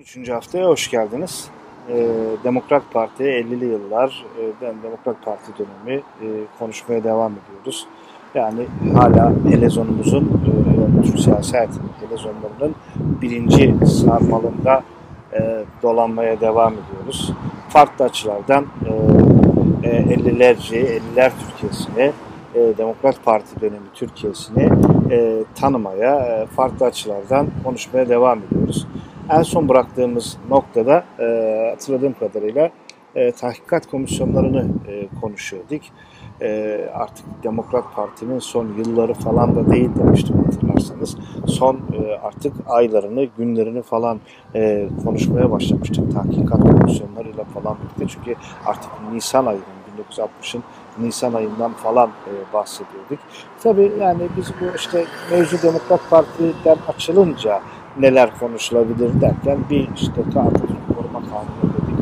Üçüncü haftaya hoş geldiniz. Ee, Demokrat Parti 50'li yıllar, e, Demokrat Parti dönemi e, konuşmaya devam ediyoruz. Yani hala helezonumuzun, e, Türk siyaset helezonlarının birinci sarmalında e, dolanmaya devam ediyoruz. Farklı açılardan e, e, 50'lerce, 50'ler Türkiye'sini, Demokrat Parti dönemi Türkiye'sini e, tanımaya, farklı açılardan konuşmaya devam ediyoruz. En son bıraktığımız noktada e, hatırladığım kadarıyla e, tahkikat komisyonlarını e, konuşuyorduk. E, artık Demokrat Parti'nin son yılları falan da değil demiştim hatırlarsanız. Son e, artık aylarını, günlerini falan e, konuşmaya başlamıştık tahkikat komisyonlarıyla falan birlikte. Çünkü artık Nisan ayının 1960'ın Nisan ayından falan e, bahsediyorduk. Tabii yani biz bu işte mevzu Demokrat Parti'den açılınca neler konuşulabilir derken bir işte Atatürk Koruma Kanunu dedik.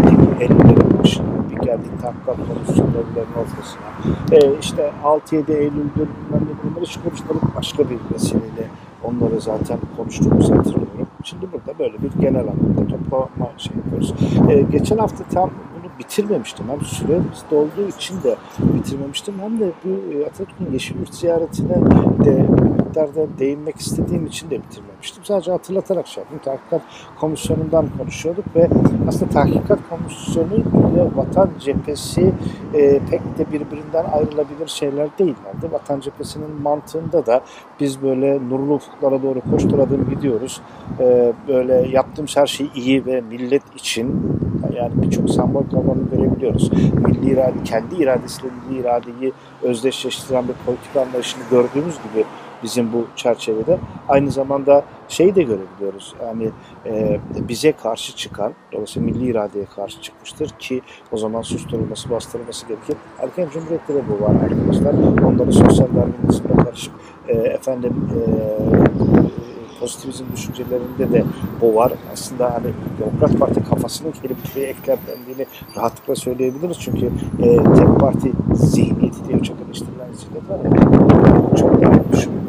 Gittik 50'lerin başına, bir geldik tahkikat komisyonlarının ortasına. E, işte 6-7 Eylül'dür bunları hiç konuşmadık başka bir vesileyle onları zaten konuştuğumuzu hatırlıyorum. Şimdi burada böyle bir genel anlamda toplama şey yapıyoruz. E, geçen hafta tam bitirmemiştim. Hem süremiz olduğu için de bitirmemiştim. Hem de bu e, Atatürk'ün Yeşilyurt ziyaretine de miktarda değinmek istediğim için de bitirmemiştim. Sadece hatırlatarak şey yaptım. Tahkikat komisyonundan konuşuyorduk ve aslında tahkikat komisyonu ile vatan cephesi e, pek de birbirinden ayrılabilir şeyler değillerdi. Vatan cephesinin mantığında da biz böyle nurlu ufuklara doğru koşturadım gidiyoruz. E, böyle yaptığımız her şey iyi ve millet için yani birçok sembol kavramı görebiliyoruz. Milli irade, kendi iradesiyle milli iradeyi özdeşleştiren bir politika anlayışını gördüğümüz gibi bizim bu çerçevede. Aynı zamanda şeyi de görebiliyoruz. Yani e, bize karşı çıkan, dolayısıyla milli iradeye karşı çıkmıştır ki o zaman susturulması, bastırılması gerekir. Erken Cumhuriyet'te de bu var arkadaşlar. Onların sosyal darwinizmle karışık e, efendim e, pozitivizm düşüncelerinde de bu var. Aslında hani Demokrat Parti kafasının kelimeye eklendiğini rahatlıkla söyleyebiliriz. Çünkü e, tek parti zihniyeti diye çok eleştirilen zihniyet var. Çok daha düşünüyor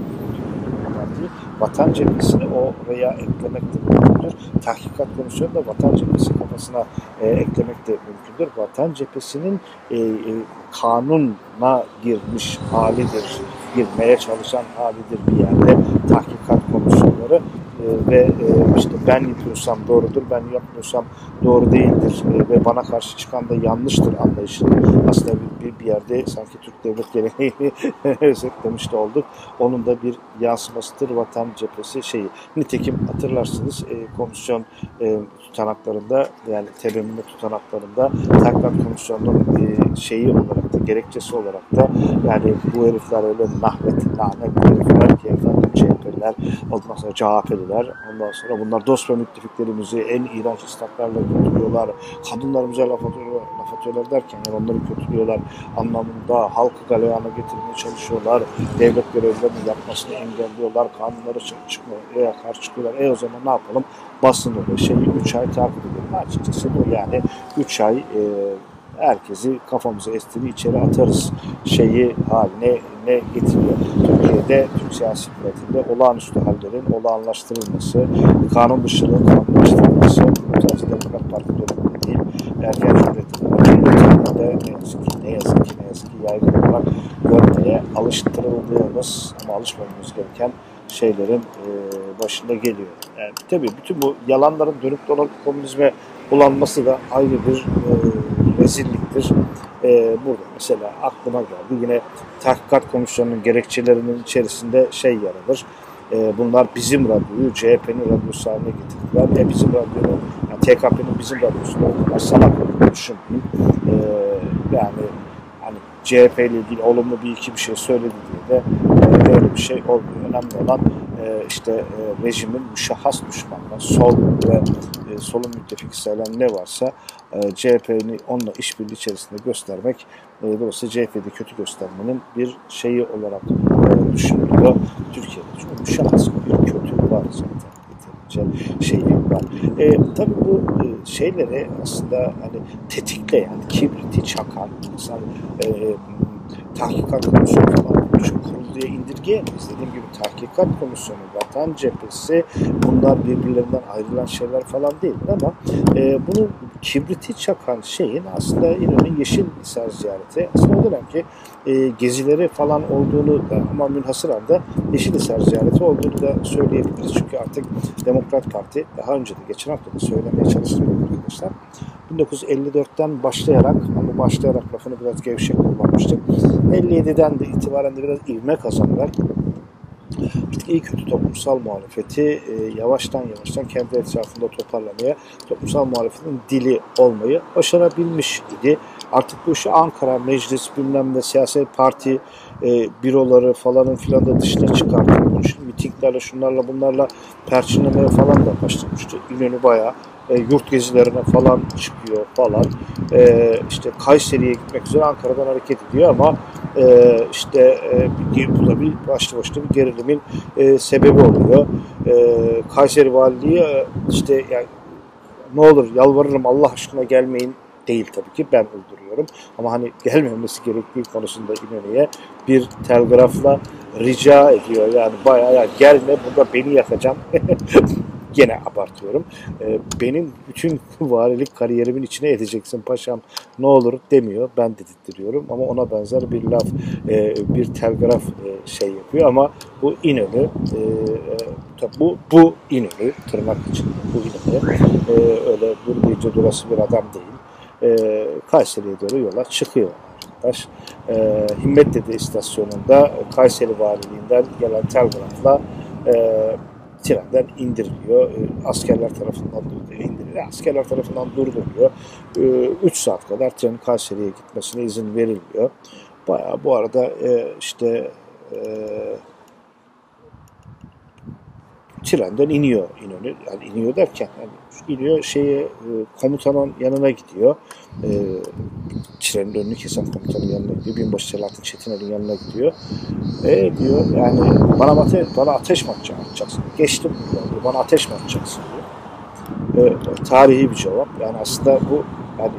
vatan cephesini oraya eklemek de mümkündür. Tahkikat komisyonu da vatan cephesi kafasına e, eklemek de mümkündür. Vatan cephesinin e, e, kanuna girmiş halidir, girmeye çalışan halidir bir yerde tahkikat komisyonları e, ve e, işte ben yapıyorsam doğrudur, ben yapmıyorsam doğru değildir e, ve bana karşı çıkan da yanlıştır anlayışını aslında bir, bir, bir yerde sanki Türk devlet geleneğini özetlemiş de olduk. Onun da bir yansımasıdır vatan cephesi şeyi. Nitekim hatırlarsınız e, komisyon e, tutanaklarında yani tebemmünde tutanaklarında Tahkikat Komisyonu'nun e, şeyi olarak da gerekçesi olarak da yani bu herifler öyle nahmet, lanet herifler ki efendim CHP'liler, ondan sonra CHP'liler, ondan sonra bunlar dost ve müttefiklerimizi en iğrenç istaklarla kötülüyorlar, kadınlarımıza laf atıyorlar, laf atıyorlar derken yani onları kötülüyorlar anlamında halkı galeyana getirmeye çalışıyorlar, devlet görevlerini yapmasını engelliyorlar, kanunları çıkmaya karşı çıkıyorlar. E o zaman ne yapalım? Basını ve şeyi 3 ay takip edelim. Açıkçası bu yani 3 ay e, herkesi kafamıza estiri içeri atarız şeyi haline ne getiriyor. Türkiye'de Türk siyasi pratiğinde olağanüstü hallerin olağanlaştırılması, kanun dışılığın kanunlaştırılması, özellikle Demokrat Parti döneminde değil, erken cumhuriyetinde ne yazık ki, ne yazık ki, ne yazık ki yaygın olarak görmeye alıştırıldığımız ama alışmamamız gereken şeylerin e, başında geliyor. Yani tabii bütün bu yalanların dönüp dolanıp komünizme bulanması da ayrı bir e, rezilliktir. E, burada mesela aklıma geldi yine tahkikat komisyonunun gerekçelerinin içerisinde şey yer alır. E, bunlar bizim radyoyu CHP'nin radyosu haline getirdiler. E bizim radyonun, yani TKP'nin bizim radyosunu kadar salak olduğunu düşünmeyin. E, yani hani CHP ile ilgili olumlu bir iki bir şey söyledi diye de e, öyle bir şey olmuyor. Önemli olan e, işte e, rejimin müşahhas düşmanları, sol ve e, solun müttefiki sayılan ne varsa e, CHP'ni onunla işbirliği içerisinde göstermek e, dolayısıyla CHP'de kötü göstermenin bir şeyi olarak e, düşünülüyor Türkiye'de. Çünkü müşahhas bir kötü var zaten şeyi var. E, tabii bu e, şeyleri aslında hani tetikleyen, kibriti çakan, mesela e, tahkikat komisyonu falan kurulu buraya indirgeyemeyiz. Dediğim gibi tahkikat komisyonu, vatan cephesi bunlar birbirlerinden ayrılan şeyler falan değil ama e, bunu kibriti çakan şeyin aslında İnönü'nün Yeşil Hisar ziyareti aslında o dönemki e, gezileri falan olduğunu da ama münhasıran da Yeşil Hisar ziyareti olduğunu da söyleyebiliriz. Çünkü artık Demokrat Parti daha önce de geçen hafta da söylemeye çalıştım arkadaşlar. 1954'ten başlayarak başlayarak lafını biraz gevşek kullanmıştık. 57'den de itibaren de biraz ivme kazanarak artık iyi kötü toplumsal muhalefeti e, yavaştan yavaştan kendi etrafında toparlamaya, toplumsal muhalefetin dili olmayı başarabilmiş idi. Artık bu işi Ankara, meclis, bilmem ne, siyasi parti e, büroları falanın filan da dışına çıkartıp bunu şimdi mitinglerle, şunlarla bunlarla perçinlemeye falan da başlamıştı. İnönü bayağı e, yurt gezilerine falan çıkıyor falan. E, işte Kayseri'ye gitmek üzere Ankara'dan hareket ediyor ama e, işte e, bu da bir başlı başına bir gerilimin e, sebebi oluyor. E, Kayseri Valiliği e, işte yani ne olur yalvarırım Allah aşkına gelmeyin değil tabii ki ben uyduruyorum. Ama hani gelmemesi gerektiği konusunda İnönü'ye bir telgrafla rica ediyor. Yani bayağı ya gelme burada beni yakacağım. Gene abartıyorum. E, benim bütün valilik kariyerimin içine edeceksin paşam ne olur demiyor. Ben dedirtiyorum ama ona benzer bir laf, e, bir telgraf e, şey yapıyor ama bu İnönü e, e, bu bu İnönü tırnak içinde bu İnönü e, öyle dur deyince durası bir adam değil. E, Kayseri'ye doğru yola çıkıyor arkadaş. E, Himmetdede istasyonunda Kayseri Valiliğinden gelen telgrafla e, trenden indiriliyor. E, askerler tarafından indiriliyor. Askerler tarafından durduruluyor. 3 e, saat kadar trenin Kayseri'ye gitmesine izin veriliyor. Bayağı bu arada e, işte trenden iniyor İnönü. Yani iniyor derken yani iniyor şeye komutanın yanına gidiyor. E, trenin önünü kesen komutanın yanına gidiyor. Binbaşı Selahattin Çetiner'in yanına gidiyor. E diyor yani bana, ate bana ateş mi atacaksın? Geçtim diyor. Bana ateş mi atacaksın diyor. E, tarihi bir cevap. Yani aslında bu yani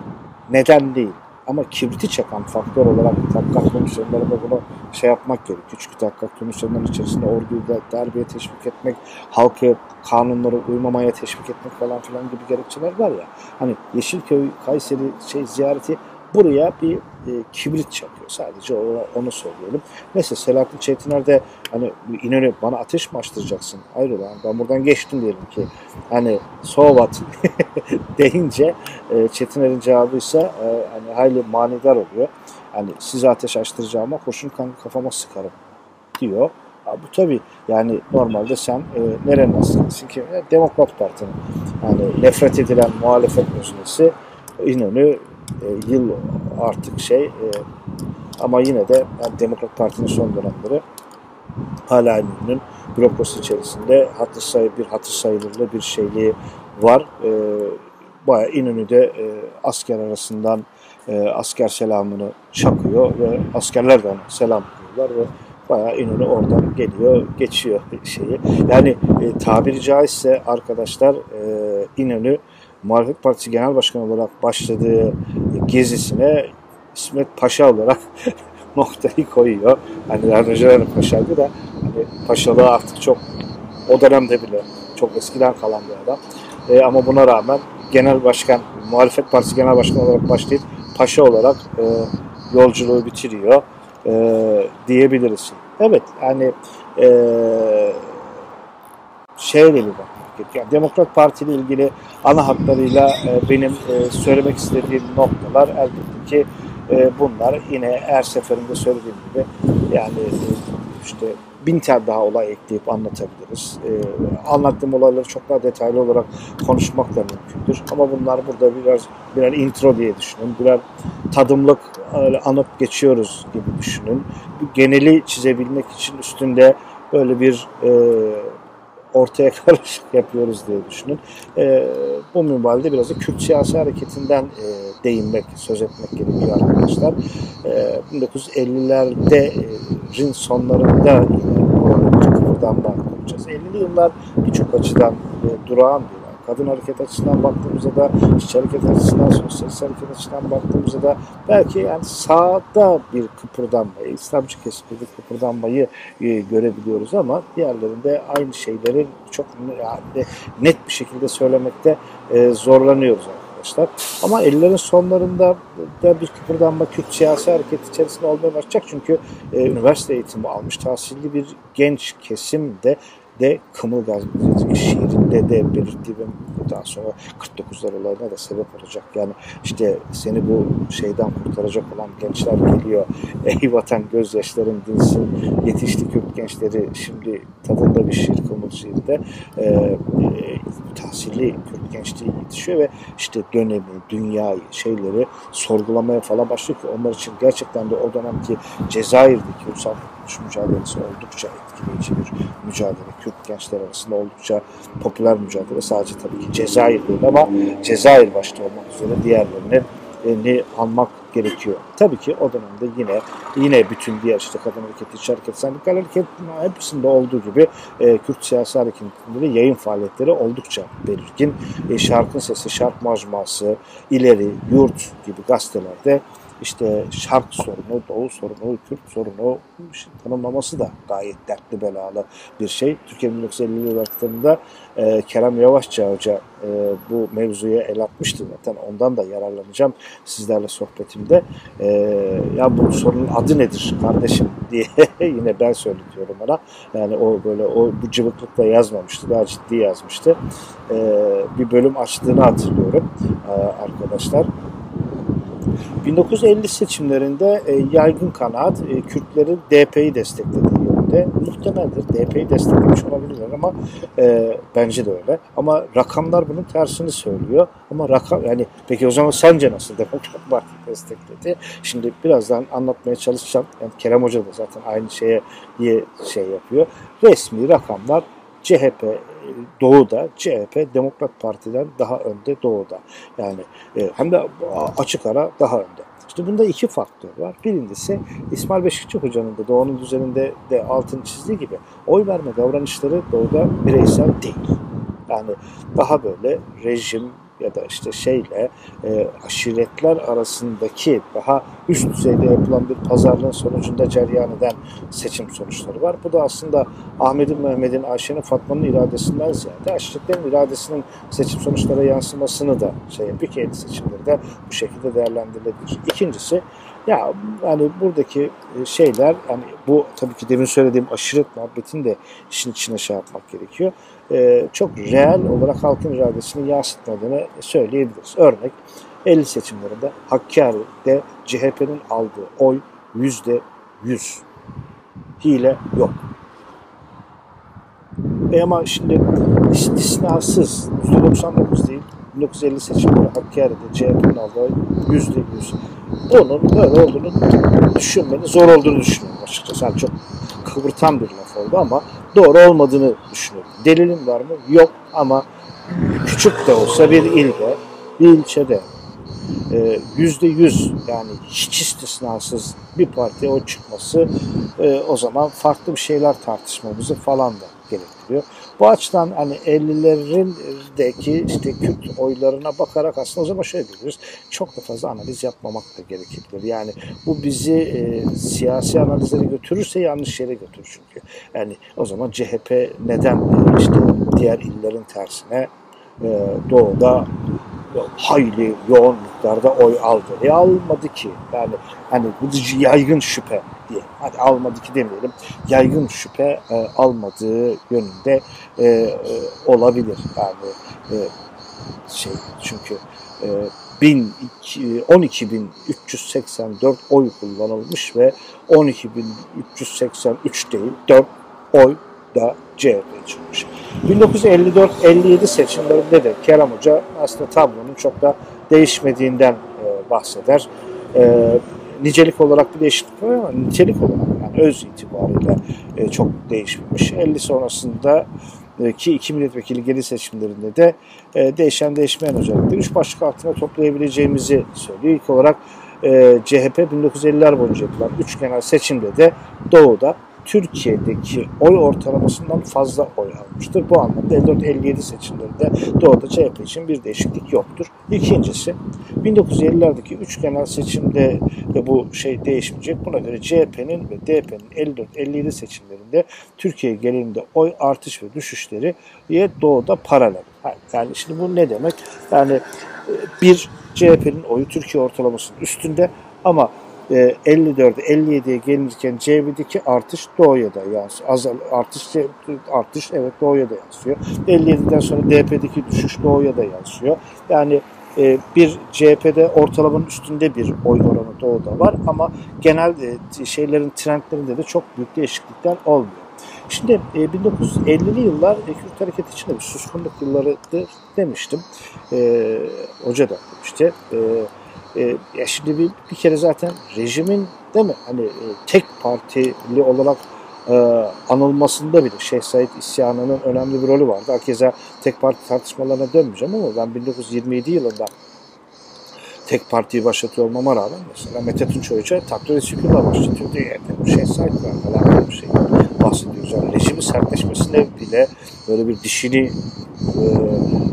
neden değil ama kibriti çakan faktör olarak tahkikat komisyonlarında bunu şey yapmak gerekiyor. Çünkü tahkikat komisyonlarının içerisinde orduyu da darbeye teşvik etmek, halkı kanunlara uymamaya teşvik etmek falan filan gibi gerekçeler var ya. Hani Yeşilköy, Kayseri şey ziyareti buraya bir e, kibrit çakıyor. Sadece o, onu söylüyorum. Neyse Selahattin Çetiner de hani İnönü bana ateş mi açtıracaksın? Hayır ulan ben buradan geçtim diyelim ki. Hani so what deyince e, Çetiner'in cevabı ise e, hani hayli manidar oluyor. Hani size ateş açtıracağıma kurşun kafama sıkarım diyor. bu tabii yani normalde sen e, nerenin askerisin ki? E, Demokrat Parti'nin yani nefret edilen muhalefet meselesi İnönü e, yıl artık şey e, ama yine de yani Demokrat Parti'nin son dönemleri hala İnönü'nün bürokrasi içerisinde hatır sayı, bir hatır sayılırlı bir şeyliği var. E, bayağı İnönü'de e, asker arasından e, asker selamını çakıyor ve askerler de selam veriyorlar ve bayağı İnönü oradan geliyor, geçiyor şeyi. Yani e, tabiri caizse arkadaşlar e, İnönü Muhalefet Partisi Genel Başkanı olarak başladığı gezisine İsmet Paşa olarak noktayı koyuyor. Hani daha önceleri paşaydı da hani paşalığı artık çok o dönemde bile çok eskiden kalan bir adam. E, ama buna rağmen genel başkan, muhalefet partisi genel başkanı olarak başlayıp paşa olarak e, yolculuğu bitiriyor e, diyebiliriz. Evet yani e, şeyle bir bak gerekiyor. Yani Demokrat Parti ile ilgili ana hatlarıyla e, benim e, söylemek istediğim noktalar elbette ki e, bunlar yine her seferinde söylediğim gibi yani e, işte bin tane daha olay ekleyip anlatabiliriz. E, anlattığım olayları çok daha detaylı olarak konuşmak da mümkündür. Ama bunlar burada biraz birer intro diye düşünün. Birer tadımlık anıp geçiyoruz gibi düşünün. Geneli çizebilmek için üstünde böyle bir e, ortaya karışık yapıyoruz diye düşünün. E, bu minvalde biraz da Kürt siyasi hareketinden e, değinmek, söz etmek gerekiyor arkadaşlar. E, 1950'lerin sonlarında yine kıpırdanma yapacağız. 50'li yıllar birçok açıdan e, durağan bir kadın hareket açısından baktığımızda da, işçi hareket açısından, sosyalist hareket açısından baktığımızda da belki yani sağda bir kıpırdanmayı, İslamcı kesimde bir kıpırdanmayı e, görebiliyoruz ama diğerlerinde aynı şeyleri çok yani net bir şekilde söylemekte e, zorlanıyoruz arkadaşlar. Ama 50'lerin sonlarında da bir kıpırdanma Kürt siyasi hareket içerisinde olmaya başlayacak. Çünkü e, üniversite eğitimi almış tahsilli bir genç kesim de de Kımıl Gazetesi şiirinde de belirttiği ve daha sonra 49'lar olayına da sebep olacak. Yani işte seni bu şeyden kurtaracak olan gençler geliyor. Ey vatan gözyaşların dinsin. Yetişti Kürt gençleri şimdi tadında bir şiir Kımıl şiirinde. E, e, tahsilli Kürt gençliği yetişiyor ve işte dönemi, dünyayı, şeyleri sorgulamaya falan başlıyor ki onlar için gerçekten de o dönemki Cezayir'deki ulusal kurtuluş mücadelesi oldukça etkileyici bir mücadele. Kürt gençler arasında oldukça popüler mücadele. Sadece tabii ki Cezayir değil ama Cezayir başta olmak üzere diğerlerini ni almak gerekiyor. Tabii ki o dönemde yine yine bütün diğer işte kadın hareketi, iç hareket, sendikal hareket hepsinde olduğu gibi e, Kürt siyasi hareketleri yayın faaliyetleri oldukça belirgin. E, Şarkın Sesi, Şark Majması, İleri, Yurt gibi gazetelerde işte şark sorunu, doğu sorunu, Kürt sorunu işte tanımlaması da gayet dertli belalı bir şey. Türkiye 1950'li yıllarında e, Kerem Yavaşça Hoca e, bu mevzuya el atmıştı zaten. Ondan da yararlanacağım sizlerle sohbetimde. E, ya bu sorunun adı nedir kardeşim diye yine ben söylüyorum ona. Yani o böyle o bu cıvıklıkla yazmamıştı. Daha ciddi yazmıştı. E, bir bölüm açtığını hatırlıyorum e, arkadaşlar. 1950 seçimlerinde e, yaygın kanaat e, Kürtlerin DP'yi desteklediği yönünde muhtemeldir. DP'yi desteklemiş olabilirler ama e, bence de öyle. Ama rakamlar bunun tersini söylüyor. Ama rakam yani peki o zaman sence nasıl Demokrat Parti destekledi? Şimdi birazdan anlatmaya çalışacağım. Yani Kerem Hoca da zaten aynı şeye şey yapıyor. Resmi rakamlar CHP Doğu'da CHP Demokrat Parti'den daha önde Doğu'da. Yani e, hem de açık ara daha önde. İşte bunda iki faktör var. Birincisi İsmail Beşikçi Hoca'nın da Doğu'nun düzeninde de altın çizdiği gibi oy verme davranışları Doğu'da bireysel değil. Yani daha böyle rejim, ya da işte şeyle e, aşiretler arasındaki daha üst düzeyde yapılan bir pazarlığın sonucunda cereyan eden seçim sonuçları var. Bu da aslında Ahmet'in, Mehmet'in, Ayşe'nin, Fatma'nın iradesinden ziyade aşiretlerin iradesinin seçim sonuçlarına yansımasını da şey ki seçimleri de bu şekilde değerlendirilebilir. İkincisi ya hani buradaki e, şeyler hani bu tabii ki demin söylediğim aşiret muhabbetini de işin içine şey yapmak gerekiyor. E, çok reel olarak halkın iradesini yansıtmadığını söyleyebiliriz. Örnek 50 seçimlerinde Hakkari'de CHP'nin aldığı oy yüzde yüz. Hile yok. E ama şimdi istisnasız %99 değil 1950 seçimleri Hakkari'de CHP'nin aldığı oy %100. Onun böyle olduğunu düşünmenin zor olduğunu düşünüyorum açıkçası. Yani çok kıvırtan bir laf oldu ama doğru olmadığını düşünüyorum. Delilin var mı? Yok ama küçük de olsa bir ilde, bir ilçede e, yüzde yüz yani hiç istisnasız bir partiye o çıkması e, o zaman farklı bir şeyler tartışmamızı falan da gerektiriyor. Bu açıdan hani 50'lerindeki işte Kürt oylarına bakarak aslında o zaman şöyle diyoruz. Çok da fazla analiz yapmamak da gerekebilir. Yani bu bizi e, siyasi analizlere götürürse yanlış yere götürür çünkü. Yani o zaman CHP neden e, işte diğer illerin tersine e, doğuda hayli yoğun miktarda oy aldı. E almadı ki. Yani hani bu yaygın şüphe diye. Hadi almadı ki demeyelim. Yaygın şüphe e, almadığı yönünde e, e, olabilir. Yani e, şey çünkü e, 12.384 oy kullanılmış ve 12.383 değil 4 oy da CHP çıkmış. 1954-57 seçimlerinde de Kerem Hoca aslında tablonun çok da değişmediğinden e, bahseder. E, nicelik olarak bir değişiklik var ama nitelik olarak yani öz itibariyle e, çok değişmemiş. 50 sonrasında e, ki iki milletvekili geri seçimlerinde de e, değişen değişmeyen özellikle üç başlık altına toplayabileceğimizi söylüyor. İlk olarak e, CHP 1950'ler boyunca yapılan üç genel seçimde de Doğu'da Türkiye'deki oy ortalamasından fazla oy almıştır. Bu anlamda 54-57 seçimlerinde Doğu'da CHP için bir değişiklik yoktur. İkincisi 1950'lerdeki 3 genel seçimde de bu şey değişmeyecek. Buna göre CHP'nin ve DP'nin 54-57 seçimlerinde Türkiye genelinde oy artış ve düşüşleri Doğu'da paralel. Yani şimdi bu ne demek? Yani e, bir CHP'nin oyu Türkiye ortalamasının üstünde ama 54'e 57'ye gelirken C'deki artış doğuya da yansıyor. Azal, artış, artış evet doğuya da yansıyor. 57'den sonra DP'deki düşüş doğuya da yansıyor. Yani e, bir CHP'de ortalamanın üstünde bir oy oranı doğuda var ama genel e, şeylerin trendlerinde de çok büyük değişiklikler olmuyor. Şimdi 1950'li yıllar Kürt hareketi için de bir suskunluk yıllarıdır demiştim. Hoca da demişti. E, ya şimdi bir, bir kere zaten rejimin değil mi? Hani e, tek partili olarak e, anılmasında bile Şeyh Said isyanının önemli bir rolü vardı. Hakeza tek parti tartışmalarına dönmeyeceğim ama ben 1927 yılında tek partiyi başlatıyor olmama rağmen mesela Mete Tunç Hoca takdir sükunla başlatıyor diye Şeyh Said var alakalı bir şey bahsediyoruz. Yani rejimi sertleşmesine bile böyle bir dişini e,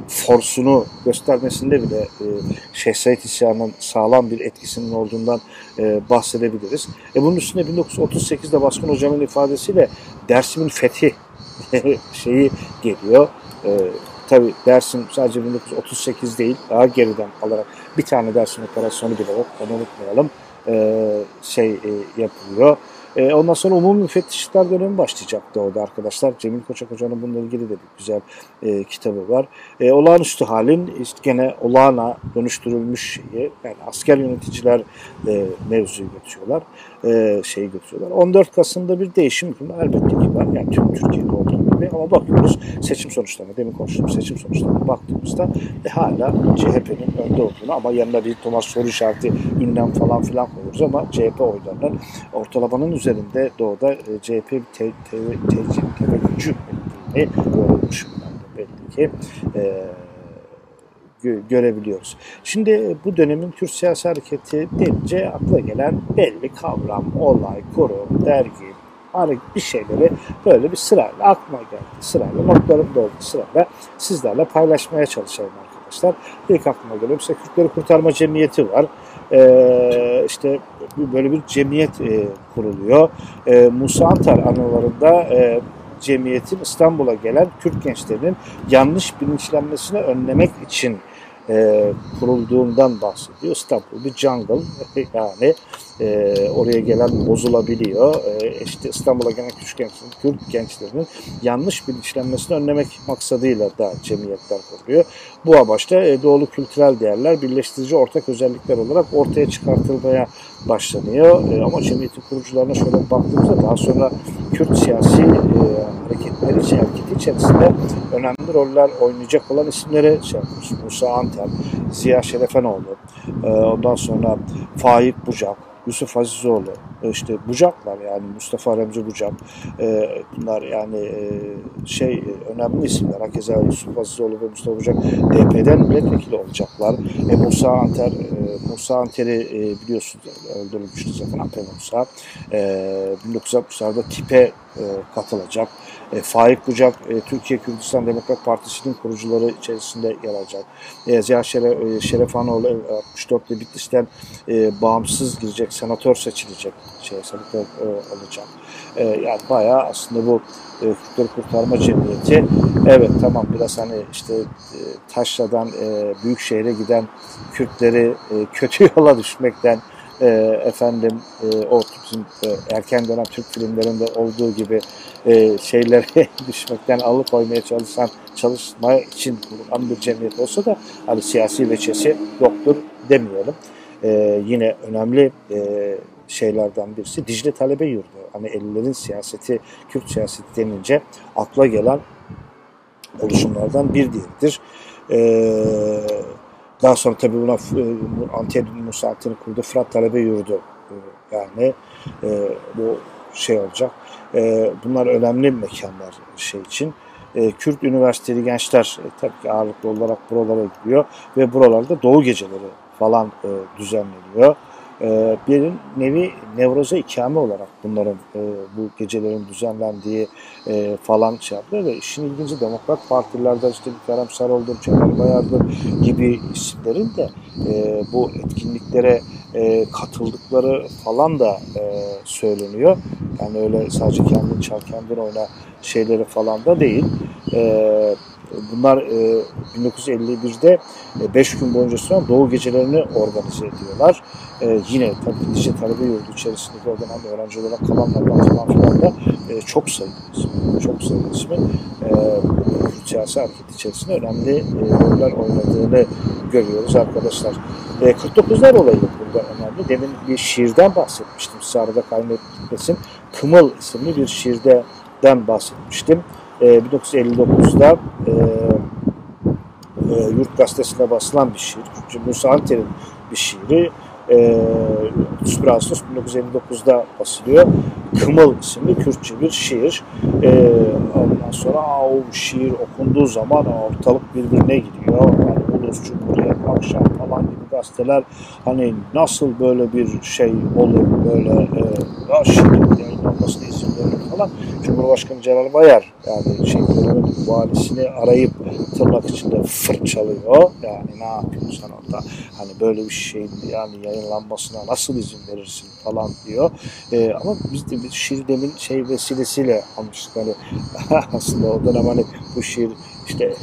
forsunu göstermesinde bile e, Şeyh Said isyanının sağlam bir etkisinin olduğundan e, bahsedebiliriz. E bunun üstüne 1938'de Baskın Hocam'ın ifadesiyle Dersim'in fethi şeyi geliyor. E, Tabi Dersim sadece 1938 değil, daha geriden alarak bir tane Dersim operasyonu bile yok, onu unutmayalım, e, şey e, yapılıyor. E, ondan sonra umumi müfettişlikler dönemi başlayacaktı orada arkadaşlar. Cemil Koçak Hoca'nın bununla ilgili de bir güzel e, kitabı var. E, olağanüstü halin işte gene olağana dönüştürülmüş yani asker yöneticiler e, mevzuyu götürüyorlar. E, şeyi götürüyorlar. 14 Kasım'da bir değişim hükmü elbette ki var. Yani tüm Türkiye'de olduğu gibi ama bakıyoruz seçim sonuçlarına demin konuştuğum seçim sonuçlarına baktığımızda e, hala CHP'nin önde olduğunu ama yanında bir Thomas soru işareti ünlem falan filan koyuyoruz ama CHP oylarının ortalamanın üzerinde doğuda e, CHP te, te, te, teveccüh ettiğini görülmüş belli ki. E, görebiliyoruz. Şimdi bu dönemin Türk siyasi hareketi denince akla gelen belli kavram, olay, kurum, dergi, bir şeyleri böyle bir sırayla aklıma geldi. Sırayla notlarım da oldu sırayla sizlerle paylaşmaya çalışayım arkadaşlar. İlk aklıma geliyor. Mesela Kürtleri Kurtarma Cemiyeti var. Ee, işte böyle bir cemiyet e, kuruluyor. E, Musa Antar anılarında e, cemiyetin İstanbul'a gelen Kürt gençlerinin yanlış bilinçlenmesini önlemek için e, kurulduğundan bahsediyor. İstanbul bir jungle yani e, oraya gelen bozulabiliyor. E, işte İstanbul'a gelen küçük gençlerin, Kürt gençlerinin yanlış bilinçlenmesini önlemek maksadıyla da cemiyetler kuruluyor. Bu amaçla e, doğulu kültürel değerler birleştirici ortak özellikler olarak ortaya çıkartılmaya başlanıyor. E, ama cemiyetin kurucularına şöyle baktığımızda daha sonra Kürt siyasi e, hareketleri, hareketi içerisinde önemli roller oynayacak olan isimleri şey yapıyoruz. Musa Antel, Ziya Şerefenoğlu, e, ondan sonra Faik Bucak, Yusuf Azizoğlu, e, işte Bucaklar yani Mustafa Remzi Bucak e, bunlar yani e, şey önemli isimler. Hakeza Yusuf Azizoğlu ve Mustafa Bucak DP'den milletvekili olacaklar. E, Musa Anter Musa Anter'i biliyorsunuz öldürülmüştü zaten Ape Musa. 1960'larda TİP'e katılacak. E, Faik Bucak, e, Türkiye Kürdistan Demokrat Partisi'nin kurucuları içerisinde yer alacak. E, Ziya Şeref, e, Şerefanoğlu e, 64'te Bitlis'ten e, bağımsız girecek, senatör seçilecek, şey, senatör e, olacak. E, yani bayağı aslında bu e, Kürtleri Kurtarma Cemiyeti, evet tamam biraz hani işte e, Taşra'dan e, büyük şehre giden Kürtleri e, kötü yola düşmekten e, efendim e, o bizim e, erken dönem Türk filmlerinde olduğu gibi e, şeylere düşmekten alıkoymaya çalışan çalışma için kurulan bir cemiyet olsa da hani siyasi veçesi yoktur demeyelim. E, yine önemli e, şeylerden birisi Dicle Talebe Yurdu. Hani 50'lerin siyaseti, Kürt siyaseti denince akla gelen oluşumlardan bir diğeridir. Ee, daha sonra tabii buna e, Antiyadin Musaatini kurdu. Fırat Talebe Yurdu. E, yani e, bu şey olacak. E, bunlar önemli mekanlar şey için. E, Kürt Üniversiteli gençler e, tabii ki ağırlıklı olarak buralara gidiyor ve buralarda Doğu geceleri falan e, düzenleniyor. e, bir nevi nevroza ikame olarak bunların e, bu gecelerin düzenlendiği e, falan şey yapıyor ve işin ilginci Demokrat Partilerde işte Kerem Sarıoğlu'dur, Cemal Bayar'dır gibi isimlerin de e, bu etkinliklere e, katıldıkları falan da e, söyleniyor. Yani öyle sadece kendin çal kendin oyna şeyleri falan da değil. E, bunlar e, 1951'de 5 e, gün boyunca süren Doğu gecelerini organize ediyorlar. E, yine tabii Dicle Talebe Yurdu içerisindeki o dönem öğrenci olarak kalanlardan falan filan da e, çok sayılı ismi. Çok sayılı ismi. E, siyasi hareket içerisinde önemli e, roller oynadığını görüyoruz arkadaşlar. E, 49'lar olayı burada önemli. Demin bir şiirden bahsetmiştim. Size arada kaynetmesin. Kımıl isimli bir şiirden bahsetmiştim. E, 1959'da e, e, Yurt Gazetesi'nde basılan bir şiir. Musa Anter'in bir şiiri. E, 31 Ağustos 1959'da basılıyor. Kımıl isimli Kürtçe bir şiir. E, ondan sonra o şiir okunduğu zaman ortalık birbirine gidiyor. Yani Ulus, Cumhuriyet, Akşam falan gibi gazeteler hani nasıl böyle bir şey olur böyle e, ya şiir yayınlanmasına izin verir falan. Cumhurbaşkanı Celal Bayar yani şey valisini arayıp tırnak içinde fırçalıyor. Yani ne yapıyorsun sen orada? Hani böyle bir şeyin yani yayınlanmasına nasıl izin verirsin falan diyor. E, ama biz de bir şiir demin şey vesilesiyle almıştık. Hani aslında o dönem hani bu şiir işte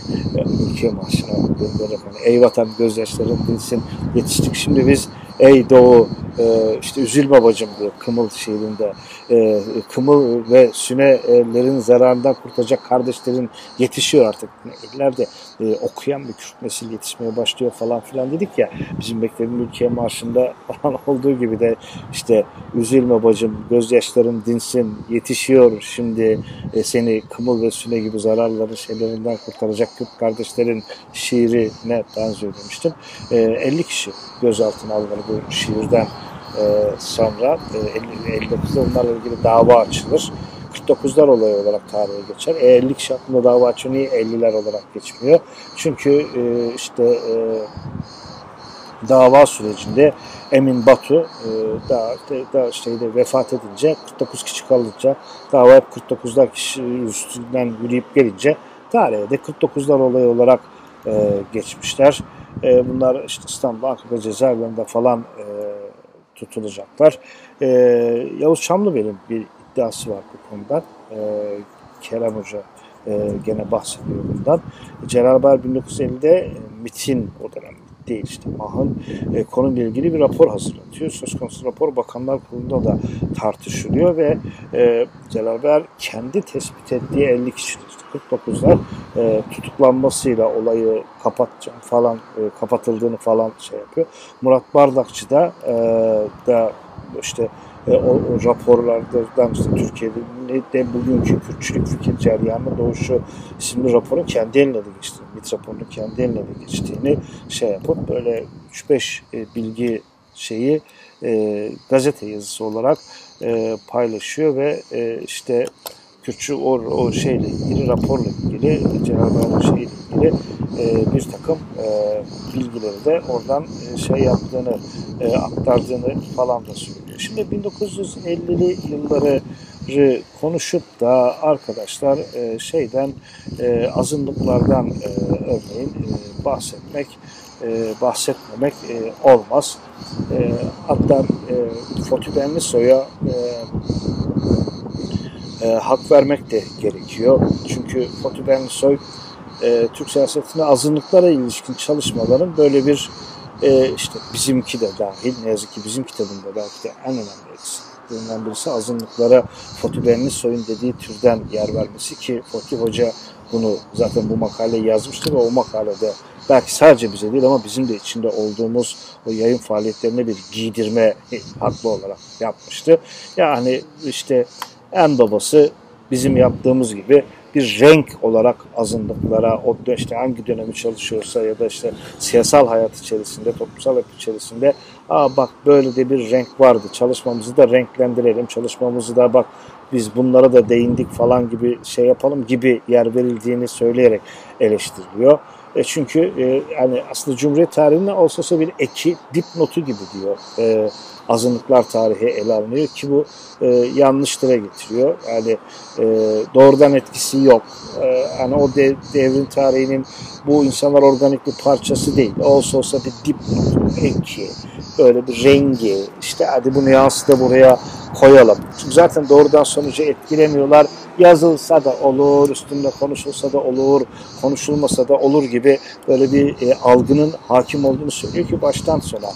ülke maaşına böyle hani ey vatan gözyaşların bilsin yetiştik. Şimdi biz ey doğu e, işte üzülme bacım diyor Kımıl şiirinde. E, Kımıl ve Sünelerin zararından kurtulacak kardeşlerin yetişiyor artık. İleride e, okuyan bir Kürt nesil yetişmeye başlıyor falan filan dedik ya. Bizim beklediğimiz ülke marşında falan olduğu gibi de işte üzülme bacım gözyaşların dinsin yetişiyor şimdi e, seni Kımıl ve Süne gibi zararların şeylerinden kurtaracak Kürt kardeşlerin şiirine benziyor demiştim. E, 50 kişi gözaltına alınır bu şiirden e, sonra e, 59'da onlarla ilgili dava açılır. 49'lar olayı olarak tarihe geçer. E, 50 kişi hakkında dava açıyor. Niye 50'ler olarak geçmiyor? Çünkü e, işte e, dava sürecinde Emin Batu e, daha, daha şeyde vefat edince 49 kişi kalınca dava hep 49'lar kişi üstünden yürüyüp gelince tarihe de 49'lar olayı olarak e, geçmişler. E, bunlar işte İstanbul, Ankara cezaevlerinde falan e, tutulacaklar. E, Yavuz Çamlıbel'in bir iddiası var bu konuda. E, Kerem Hoca e, gene bahsediyor bundan. Celal Bayar 1950'de MIT'in o dönem değil işte MAH'ın e, konuyla ilgili bir rapor hazırlatıyor. Söz konusu rapor Bakanlar Kurulu'nda da tartışılıyor ve e, Celal Bayar kendi tespit ettiği 50 kişinin 49'lar e, tutuklanmasıyla olayı kapatacağım falan e, kapatıldığını falan şey yapıyor. Murat Bardakçı da e, da işte e, o, o raporlardan işte Türkiye'de de bugünkü Kürtçülük fikir ceryanının doğuşu isimli raporun kendi eline de geçtiğini, MİT raporunun kendi eline de geçtiğini şey yapıp böyle 3-5 e, bilgi şeyi e, gazete yazısı olarak e, paylaşıyor ve e, işte Kürtçü o, o şeyle ilgili, raporla ilgili, Cenab-ı Hak şeyle ilgili e, bir takım e, bilgileri de oradan e, şey yaptığını, e, aktardığını falan da söylüyor. Şimdi 1950'li yılları konuşup da arkadaşlar e, şeyden e, azınlıklardan e, örneğin bahsetmek bahsetmemek olmaz. Hatta e, e, e, hak vermek de gerekiyor. Çünkü Fatih Benlisoy Türk siyasetine azınlıklara ilişkin çalışmaların böyle bir e, işte bizimki de dahil ne yazık ki bizim kitabında belki de en önemli eksiklerinden birisi azınlıklara Fatih Benlisoy'un dediği türden yer vermesi ki Fatih Hoca bunu zaten bu makaleyi yazmıştı ve o makalede belki sadece bize değil ama bizim de içinde olduğumuz o yayın faaliyetlerine bir giydirme haklı olarak yapmıştı. Yani işte en babası bizim yaptığımız gibi bir renk olarak azınlıklara, o işte hangi dönemi çalışıyorsa ya da işte siyasal hayat içerisinde, toplumsal hayat içerisinde aa bak böyle de bir renk vardı, çalışmamızı da renklendirelim, çalışmamızı da bak biz bunlara da değindik falan gibi şey yapalım gibi yer verildiğini söyleyerek eleştiriliyor. E çünkü e, yani aslında Cumhuriyet tarihinde olsa bir eki dipnotu gibi diyor. E, azınlıklar tarihi ele alınıyor ki bu e, yanlıştıra getiriyor. Yani e, doğrudan etkisi yok. E, yani o de, devrin tarihinin bu insanlar organik bir parçası değil. Olsa olsa bir dipnot, eki, böyle bir rengi, işte hadi bu nüansı da buraya koyalım. Çünkü zaten doğrudan sonucu etkilemiyorlar. Yazılsa da olur, üstünde konuşulsa da olur, konuşulmasa da olur gibi böyle bir e, algının hakim olduğunu söylüyor ki baştan sona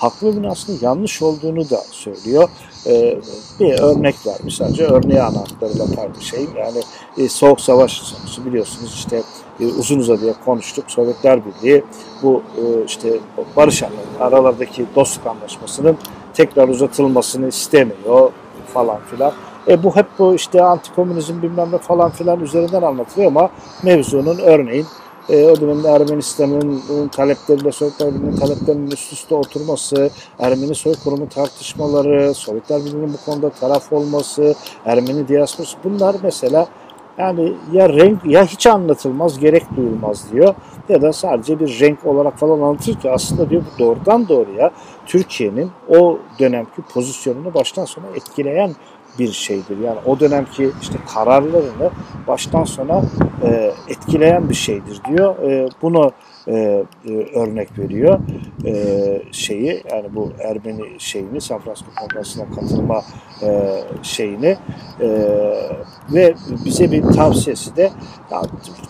haklı ve aslında yanlış olduğunu da söylüyor. Ee, bir örnek vermiş sadece örneği anahtarıyla paylaşayım. Yani e, Soğuk Savaş sonucu biliyorsunuz işte e, uzun uzadıya konuştuk. Sovyetler Birliği bu e, işte barış aralardaki dostluk anlaşmasının tekrar uzatılmasını istemiyor falan filan. E bu hep bu işte antikomünizm bilmem ne falan filan üzerinden anlatılıyor ama mevzunun örneğin e, o dönemde Ermenistan'ın talepleriyle Sovyetler taleplerinin üst üste oturması, Ermeni soykırımı tartışmaları, Sovyetler Birliği'nin bu konuda taraf olması, Ermeni diasporası bunlar mesela yani ya renk ya hiç anlatılmaz, gerek duyulmaz diyor ya da sadece bir renk olarak falan anlatır ki aslında diyor bu doğrudan doğruya Türkiye'nin o dönemki pozisyonunu baştan sona etkileyen bir şeydir. Yani o dönemki işte kararlarını baştan sona e, etkileyen bir şeydir diyor. E, bunu e, e, örnek veriyor e, şeyi yani bu Ermeni şeyini San Francisco Konferansı'na katılma e, şeyini e, ve bize bir tavsiyesi de ya,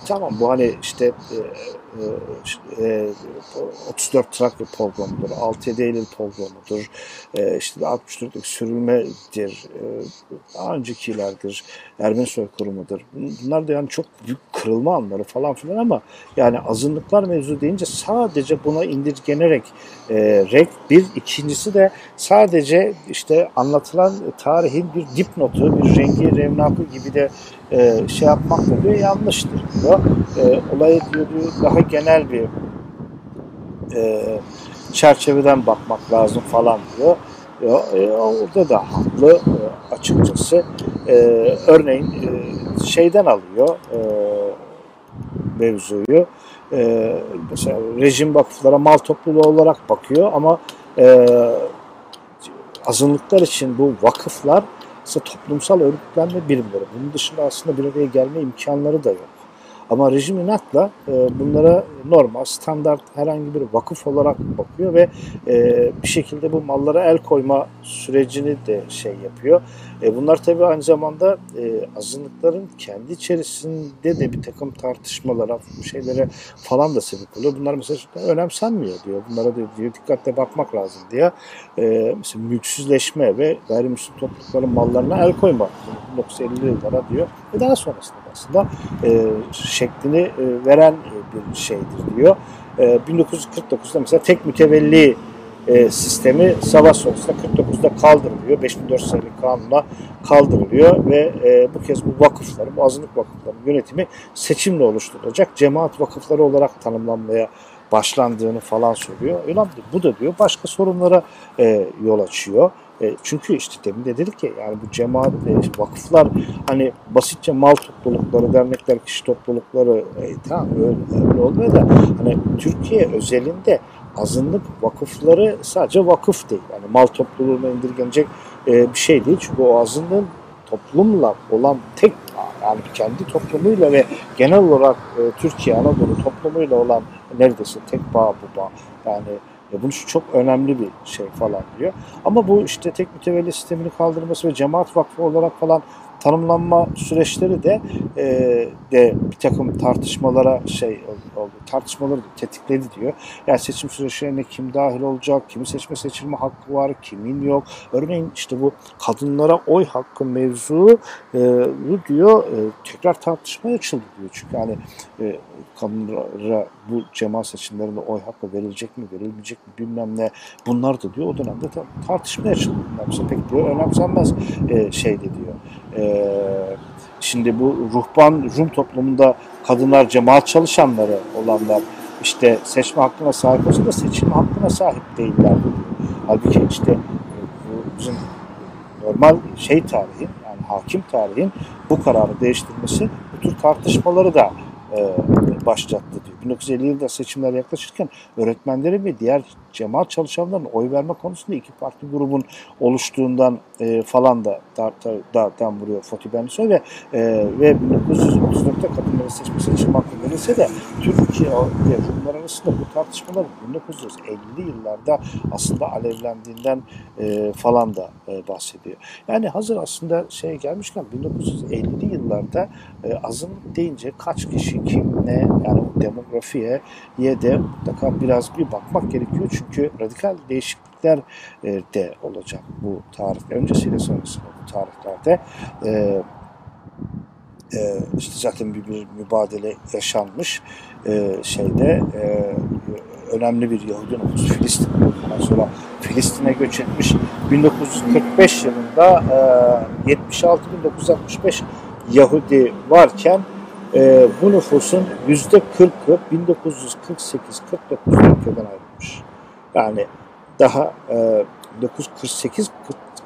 tamam bu hani işte e, 34 e, Trakya pogromudur, 6-7 Eylül pogromudur, e, işte 64'lük sürülmedir, e, daha öncekilerdir, Ermeni soykırımıdır. Bunlar da yani çok büyük kırılma anları falan filan ama yani azınlıklar mevzu deyince sadece buna indirgenerek e, rek bir, ikincisi de sadece işte anlatılan tarihin bir dipnotu, bir rengi, revnakı gibi de e, şey yapmak da diyor yanlıştır diyor. E, olaya diyor, diyor daha genel bir e, çerçeveden bakmak lazım falan diyor. E, orada da haklı e, açıkçası. E, örneğin e, şeyden alıyor e, mevzuyu. E, mesela rejim vakıflara mal topluluğu olarak bakıyor ama e, azınlıklar için bu vakıflar toplumsal örgütlenme birimleri. Bunun dışında aslında bir araya gelme imkanları da yok. Ama rejim inatla e, bunlara normal, standart herhangi bir vakıf olarak bakıyor ve e, bir şekilde bu mallara el koyma sürecini de şey yapıyor. E, bunlar tabii aynı zamanda e, azınlıkların kendi içerisinde de bir takım tartışmalara, şeylere falan da sebep oluyor. Bunlar mesela önemsenmiyor diyor. Bunlara da diyor dikkatle bakmak lazım diye. E, mesela mülksüzleşme ve gayrimüslim toplulukların mallarına el koyma 1950'li yıllara diyor. Ve daha sonrasında aslında e, şeklini e, veren e, bir şeydir diyor. E, 1949'da mesela tek mütevelli e, sistemi savaş sonrasında 49'da kaldırılıyor. 5004 sayılı kanuna kaldırılıyor ve e, bu kez bu vakıfların, bu azınlık vakıfların yönetimi seçimle oluşturulacak cemaat vakıfları olarak tanımlanmaya başlandığını falan söylüyor. Öyle bu da diyor başka sorunlara e, yol açıyor. E, çünkü işte demin de dedik ki yani bu cemaat, e, vakıflar hani basitçe mal toplulukları, dernekler, kişi toplulukları e, tamam öyle, öyle olmuyor da hani Türkiye özelinde azınlık vakıfları sadece vakıf değil. Yani mal topluluğuna indirgenecek e, bir şey değil. Çünkü o azınlığın toplumla olan tek yani kendi toplumuyla ve genel olarak e, Türkiye Anadolu toplumuyla olan neredeyse tek bağ bu bağ. Yani e, bunun çok önemli bir şey falan diyor. Ama bu işte tek mütevelli sistemini kaldırması ve cemaat vakfı olarak falan tanımlanma süreçleri de e, de bir takım tartışmalara şey oldu. Tartışmaları tetikledi diyor. Yani seçim süreçlerine kim dahil olacak, kimi seçme seçilme hakkı var, kimin yok. Örneğin işte bu kadınlara oy hakkı mevzu e, diyor e, tekrar tartışmaya açıldı diyor. Çünkü hani e, kadınlara bu cemaat seçimlerinde oy hakkı verilecek mi, verilmeyecek mi bilmem ne. Bunlar da diyor o dönemde tartışmaya açıldı. Bunlar pek diyor önemsenmez e, şeydi diyor. E, şimdi bu ruhban Rum toplumunda kadınlar cemaat çalışanları olanlar işte seçme hakkına sahip olsa da seçilme hakkına sahip değiller. Halbuki işte bu bizim normal şey tarihi yani hakim tarihin bu kararı değiştirmesi bu tür tartışmaları da e, başlattı diyor. 1950 yılında seçimler yaklaşırken öğretmenlerin ve diğer cemaat çalışanlarının oy verme konusunda iki farklı grubun oluştuğundan e, falan da da, da, vuruyor Fatih Benlisoy ve e, ve 1934'te kadınların seçmesi için hakkı verilse de Türkiye ve Rumlar arasında bu tartışmalar 1950'li yıllarda aslında alevlendiğinden e, falan da e, bahsediyor. Yani hazır aslında şey gelmişken 1950'li yıllarda e, azınlık deyince kaç kişi kim ne yani demografiye ye de mutlaka biraz bir bakmak gerekiyor. Çünkü radikal değişiklikler e, de olacak bu tarih öncesiyle sonrasında bu tarihlerde. E, e, işte zaten bir, bir mübadele yaşanmış şeyde önemli bir Yahudi nüfus Filistin ondan sonra Filistin'e göç etmiş 1945 yılında e, 76.965 Yahudi varken e, bu nüfusun yüzde 40'ı 1948-49'da ülkeden ayrılmış. Yani daha e, 1948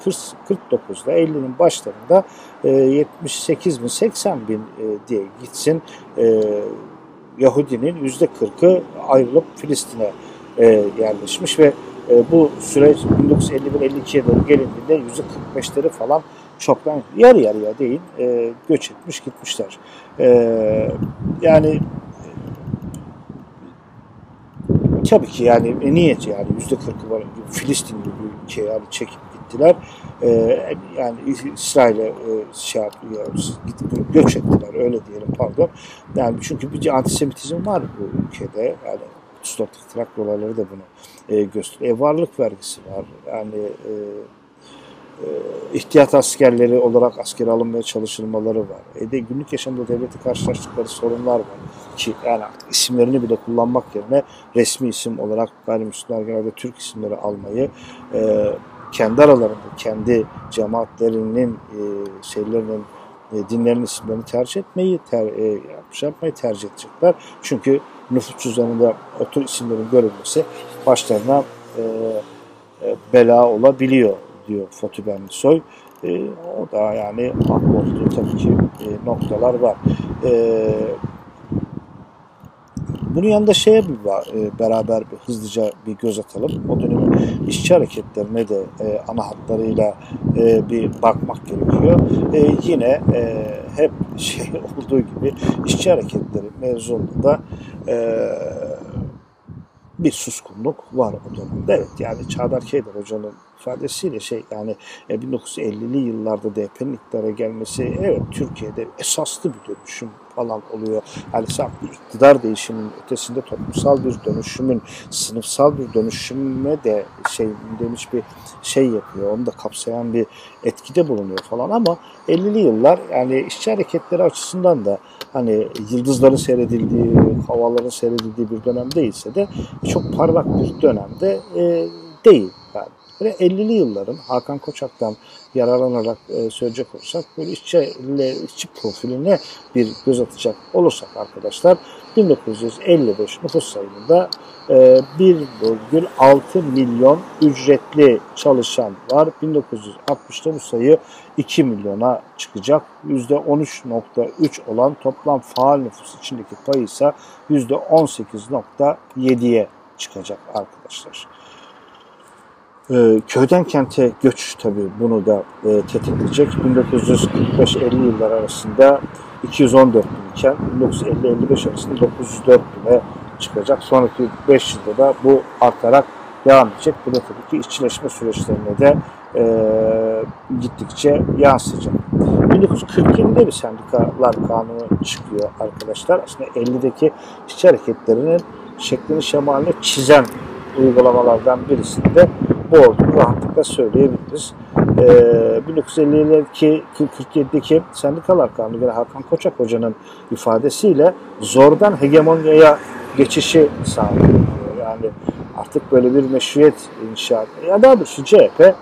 49'da 50'nin başlarında e, 78 bin 80 bin e, diye gitsin e, Yahudinin yüzde 40'ı ayrılıp Filistin'e e, yerleşmiş ve e, bu süreç 1951-52'ye doğru gelindiğinde yüzde 45'leri falan çoktan yarı yarıya değil e, göç etmiş gitmişler. E, yani tabii ki yani e, niyet yani yüzde kırkı var Filistin gibi bir ülke yani çekip gittiler. E, yani İsrail'e e, şey yapıyor, göç ettiler öyle diyelim pardon. Yani çünkü bir antisemitizm var bu ülkede yani 34 Trakya olayları da bunu e, gösteriyor. E, varlık vergisi var. Yani e, ihtiyat askerleri olarak askere alınmaya çalışılmaları var. E de günlük yaşamda devleti karşılaştıkları sorunlar var ki yani isimlerini bile kullanmak yerine resmi isim olarak gayrimüslimler genelde Türk isimleri almayı e, kendi aralarında kendi cemaatlerinin e, şeylerinin e, dinlerin isimlerini tercih etmeyi ter, e, şey yapmayı tercih edecekler. Çünkü nüfus cüzdanında o tür isimlerin görülmesi başlarına e, e, bela olabiliyor diyor Fatih Benlisoy. E, o da yani haklı olduğu tabii ki e, noktalar var. E, bunun yanında şeye bir e, beraber bir hızlıca bir göz atalım. O dönemin işçi hareketlerine de e, ana hatlarıyla e, bir bakmak gerekiyor. E, yine e, hep şey olduğu gibi işçi hareketleri mevzunda e, bir suskunluk var o dönemde. Evet yani Çağdar Keydar Hoca'nın ifadesiyle şey yani 1950'li e, yıllarda DP'nin iktidara gelmesi evet Türkiye'de esaslı bir dönüşüm falan oluyor. Yani bir iktidar değişiminin ötesinde toplumsal bir dönüşümün, sınıfsal bir dönüşüme de şey demiş bir şey yapıyor. Onu da kapsayan bir etkide bulunuyor falan ama 50'li yıllar yani işçi hareketleri açısından da hani yıldızların seyredildiği, havaların seyredildiği bir dönem değilse de çok parlak bir dönemde e, değil. Böyle 50'li yılların Hakan Koçak'tan yararlanarak e, söyleyecek olursak böyle işçi, işçi profiline bir göz atacak olursak arkadaşlar 1955 nüfus sayımında e, 1,6 milyon ücretli çalışan var. 1960'da bu sayı 2 milyona çıkacak. %13.3 olan toplam faal nüfus içindeki payı ise %18.7'ye çıkacak arkadaşlar. E, köyden kente göç tabii bunu da e, tetikleyecek. 1945-50 yıllar arasında 214 bin iken 1950-55 arasında 904 bine çıkacak. Sonraki 5 yılda da bu artarak devam edecek. Bu da tabii ki işçileşme süreçlerine de e, gittikçe yansıyacak. 1947'de bir sendikalar kanunu çıkıyor arkadaşlar. Aslında 50'deki işçi hareketlerinin şeklini şemalini çizen uygulamalardan birisinde bu olduğunu rahatlıkla söyleyebiliriz. Ee, 1950'deki 47'deki Sendikalar Kanunu göre Hakan Koçak Hoca'nın ifadesiyle zordan hegemonyaya geçişi sağlıyor. Yani artık böyle bir meşruiyet inşaat. Ya daha doğrusu CHP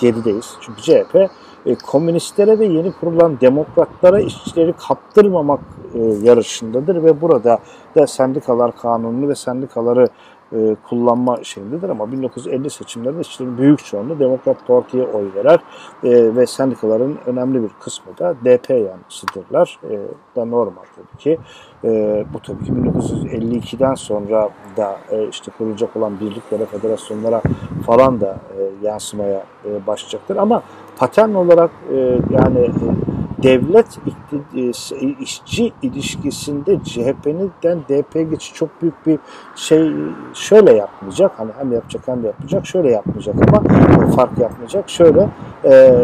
47'deyiz. Çünkü CHP e, komünistlere ve yeni kurulan demokratlara işçileri kaptırmamak e, yarışındadır ve burada da sendikalar kanununu ve sendikaları e, kullanma şeyindedir ama 1950 seçimlerinde işçilerin büyük çoğunluğu Demokrat Parti'ye oy verer e, ve sendikaların önemli bir kısmı da DP yanlısıdırlar. E, da normal tabii ki. E, bu tabii ki 1952'den sonra da e, işte kurulacak olan birliklere, federasyonlara falan da e, yansımaya e, başlayacaktır. Ama patern olarak e, yani e, devlet e, işçi ilişkisinde CHP'den DP geçiş çok büyük bir şey şöyle yapmayacak. Hani hem yapacak hem de yapmayacak. Şöyle yapmayacak ama fark yapmayacak. Şöyle e,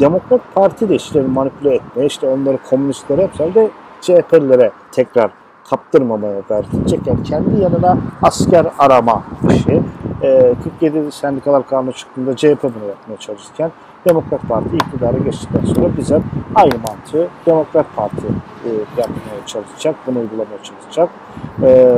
Demokrat Parti de işleri manipüle etmeye işte onları komünistlere hepsel de CHP'lilere tekrar kaptırmamaya gayret edecek. Yani kendi yanına asker arama işi. E, 47 sendikalar kanunu çıktığında CHP bunu yapmaya çalışırken Demokrat Parti iktidara geçtikten sonra bize aynı mantığı Demokrat Parti e, yapmaya çalışacak, bunu uygulamaya çalışacak. E,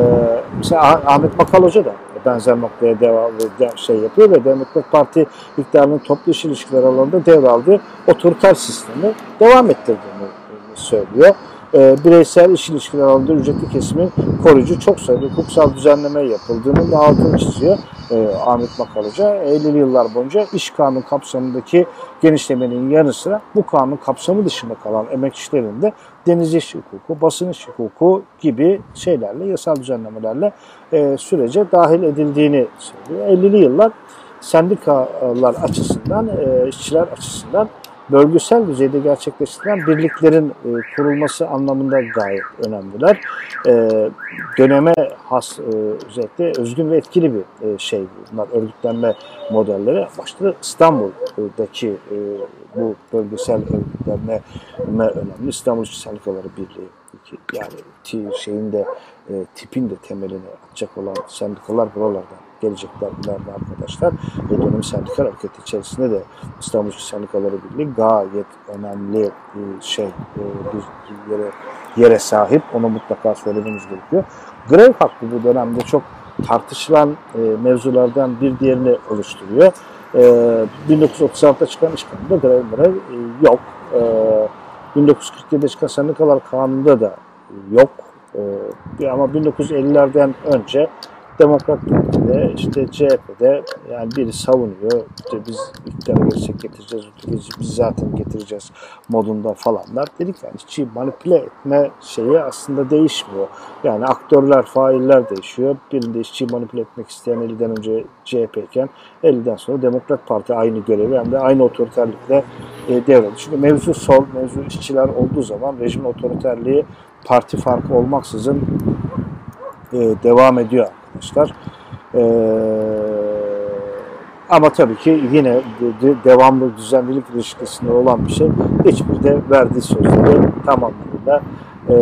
mesela Ahmet Makal Hoca da benzer noktaya devam şey yapıyor ve Demokrat Parti iktidarının toplu iş ilişkiler alanında devraldığı otoriter sistemi devam ettirdiğini söylüyor e, bireysel iş ilişkileri alanında ücretli kesimin koruyucu çok sayıda hukuksal düzenleme yapıldığını da altını çiziyor e, Ahmet Makalıca. 50'li yıllar boyunca iş kanunu kapsamındaki genişlemenin yanı sıra bu kanun kapsamı dışında kalan emekçilerin de deniz iş hukuku, basın iş hukuku gibi şeylerle, yasal düzenlemelerle e, sürece dahil edildiğini söylüyor. 50'li yıllar sendikalar açısından, e, işçiler açısından bölgesel düzeyde gerçekleştirilen birliklerin e, kurulması anlamında gayet önemliler. E, döneme has e, özellikle özgün ve etkili bir e, şey bunlar örgütlenme modelleri. Başta İstanbul'daki e, bu bölgesel örgütlenme önemli. İstanbul Sendikaları Birliği yani şeyinde e, tipin de temelini atacak olan sendikalar buralardan gelecekler ileride arkadaşlar. Ve dönem sendikal hareket içerisinde de İstanbul Sendikaları Birliği gayet önemli bir şey e, bir yere, yere sahip. Onu mutlaka söylememiz gerekiyor. Grev hakkı bu dönemde çok tartışılan e, mevzulardan bir diğerini oluşturuyor. 1936'da çıkan iş kanunda grev grev yok. 1947'de çıkan sendikalar kanununda da yok. Ama 1950'lerden önce Demokrat Parti'de, işte CHP'de yani biri savunuyor. İşte biz iktidara gelirsek getireceğiz, biz, zaten getireceğiz modunda falanlar. Dedik yani işçiyi manipüle etme şeyi aslında değişmiyor. Yani aktörler, failler değişiyor. Birinde işçiyi manipüle etmek isteyen 50'den önce CHP iken 50'den sonra Demokrat Parti aynı görevi hem de aynı otoriterlikle e, devraldı. Çünkü mevzu sol, mevzu işçiler olduğu zaman rejim otoriterliği parti farkı olmaksızın e, devam ediyor arkadaşlar. Ee, ama tabii ki yine de, devamlı düzenlilik ilişkisinde olan bir şey hiçbir de verdiği sözleri tamamıyla e,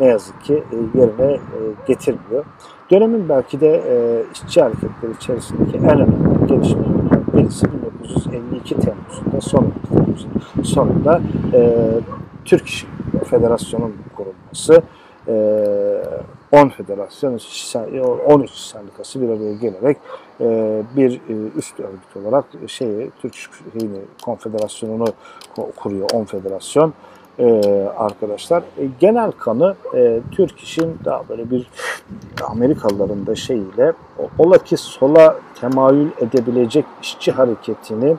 ne yazık ki e, yerine e, getirmiyor. Dönemin belki de e, işçi hareketleri içerisindeki en önemli gelişmelerden birisi 1952 Temmuz'unda son Temmuz'un sonunda e, Türk İş Federasyonu'nun kurulması. E, 10 federasyon, 13 sendikası bir araya gelerek e, bir e, üst örgüt olarak şeyi Türk şeyini, Konfederasyonu'nu kuruyor 10 federasyon e, arkadaşlar. Genel kanı Türk işin daha böyle bir Amerikalıların da şeyiyle ola ki sola temayül edebilecek işçi hareketini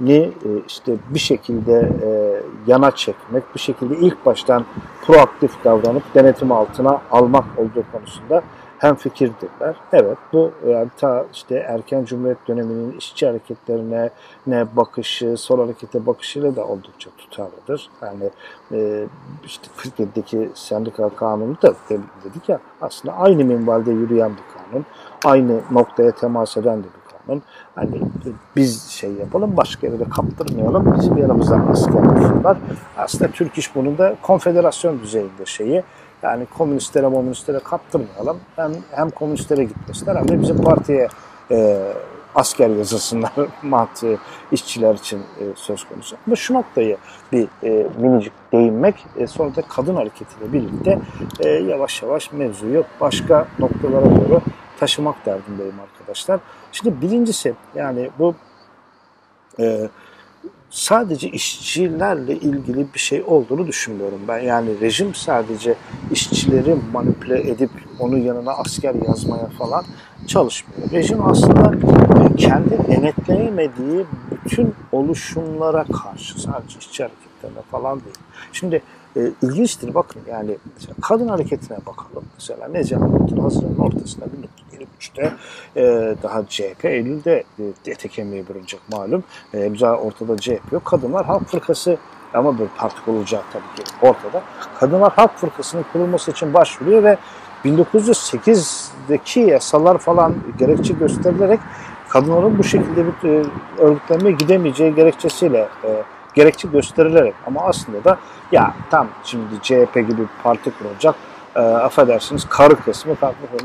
ni e, işte bir şekilde e, yana çekmek, bir şekilde ilk baştan proaktif davranıp denetim altına almak olduğu konusunda hem fikirdirler. Evet bu yani ta işte erken Cumhuriyet döneminin işçi hareketlerine ne bakışı, sol harekete bakışıyla da oldukça tutarlıdır. Yani e, işte 47'deki sendikal kanunu da dedik ya aslında aynı minvalde yürüyen bir kanun. Aynı noktaya temas eden de bir yapalım. Hani biz şey yapalım, başka yere de kaptırmayalım. Bizim yanımızdan asker olsunlar. Aslında Türk İş bunun da konfederasyon düzeyinde şeyi. Yani komünistlere, komünistlere kaptırmayalım. Hem, hem komünistlere gitmesinler hem de bizim partiye e, asker yazısınlar mantığı işçiler için e, söz konusu. Ama şu noktayı bir e, minicik değinmek, e, sonra da kadın hareketiyle birlikte e, yavaş yavaş mevzuyu başka noktalara doğru taşımak derdindeyim arkadaşlar. Şimdi birincisi yani bu e, sadece işçilerle ilgili bir şey olduğunu düşünmüyorum ben. Yani rejim sadece işçileri manipüle edip onun yanına asker yazmaya falan çalışmıyor. Rejim aslında kendi denetleyemediği bütün oluşumlara karşı sadece işçi hareketlerine falan değil. Şimdi e, ilginçtir bakın yani kadın hareketine bakalım. Mesela Necamettin Hazır'ın ortasında 1923'te e, daha CHP Eylül'de e, ete kemiğe bürünecek malum. E, ortada CHP yok. Kadınlar Halk Fırkası ama bir parti kurulacak tabii ki ortada. Kadınlar Halk Fırkası'nın kurulması için başvuruyor ve 1908'deki yasalar falan gerekçe gösterilerek kadınların bu şekilde bir e, örgütlenmeye gidemeyeceği gerekçesiyle e, gerekçe gösterilerek ama aslında da ya tam şimdi CHP gibi bir parti kurulacak e, affedersiniz karı kısmı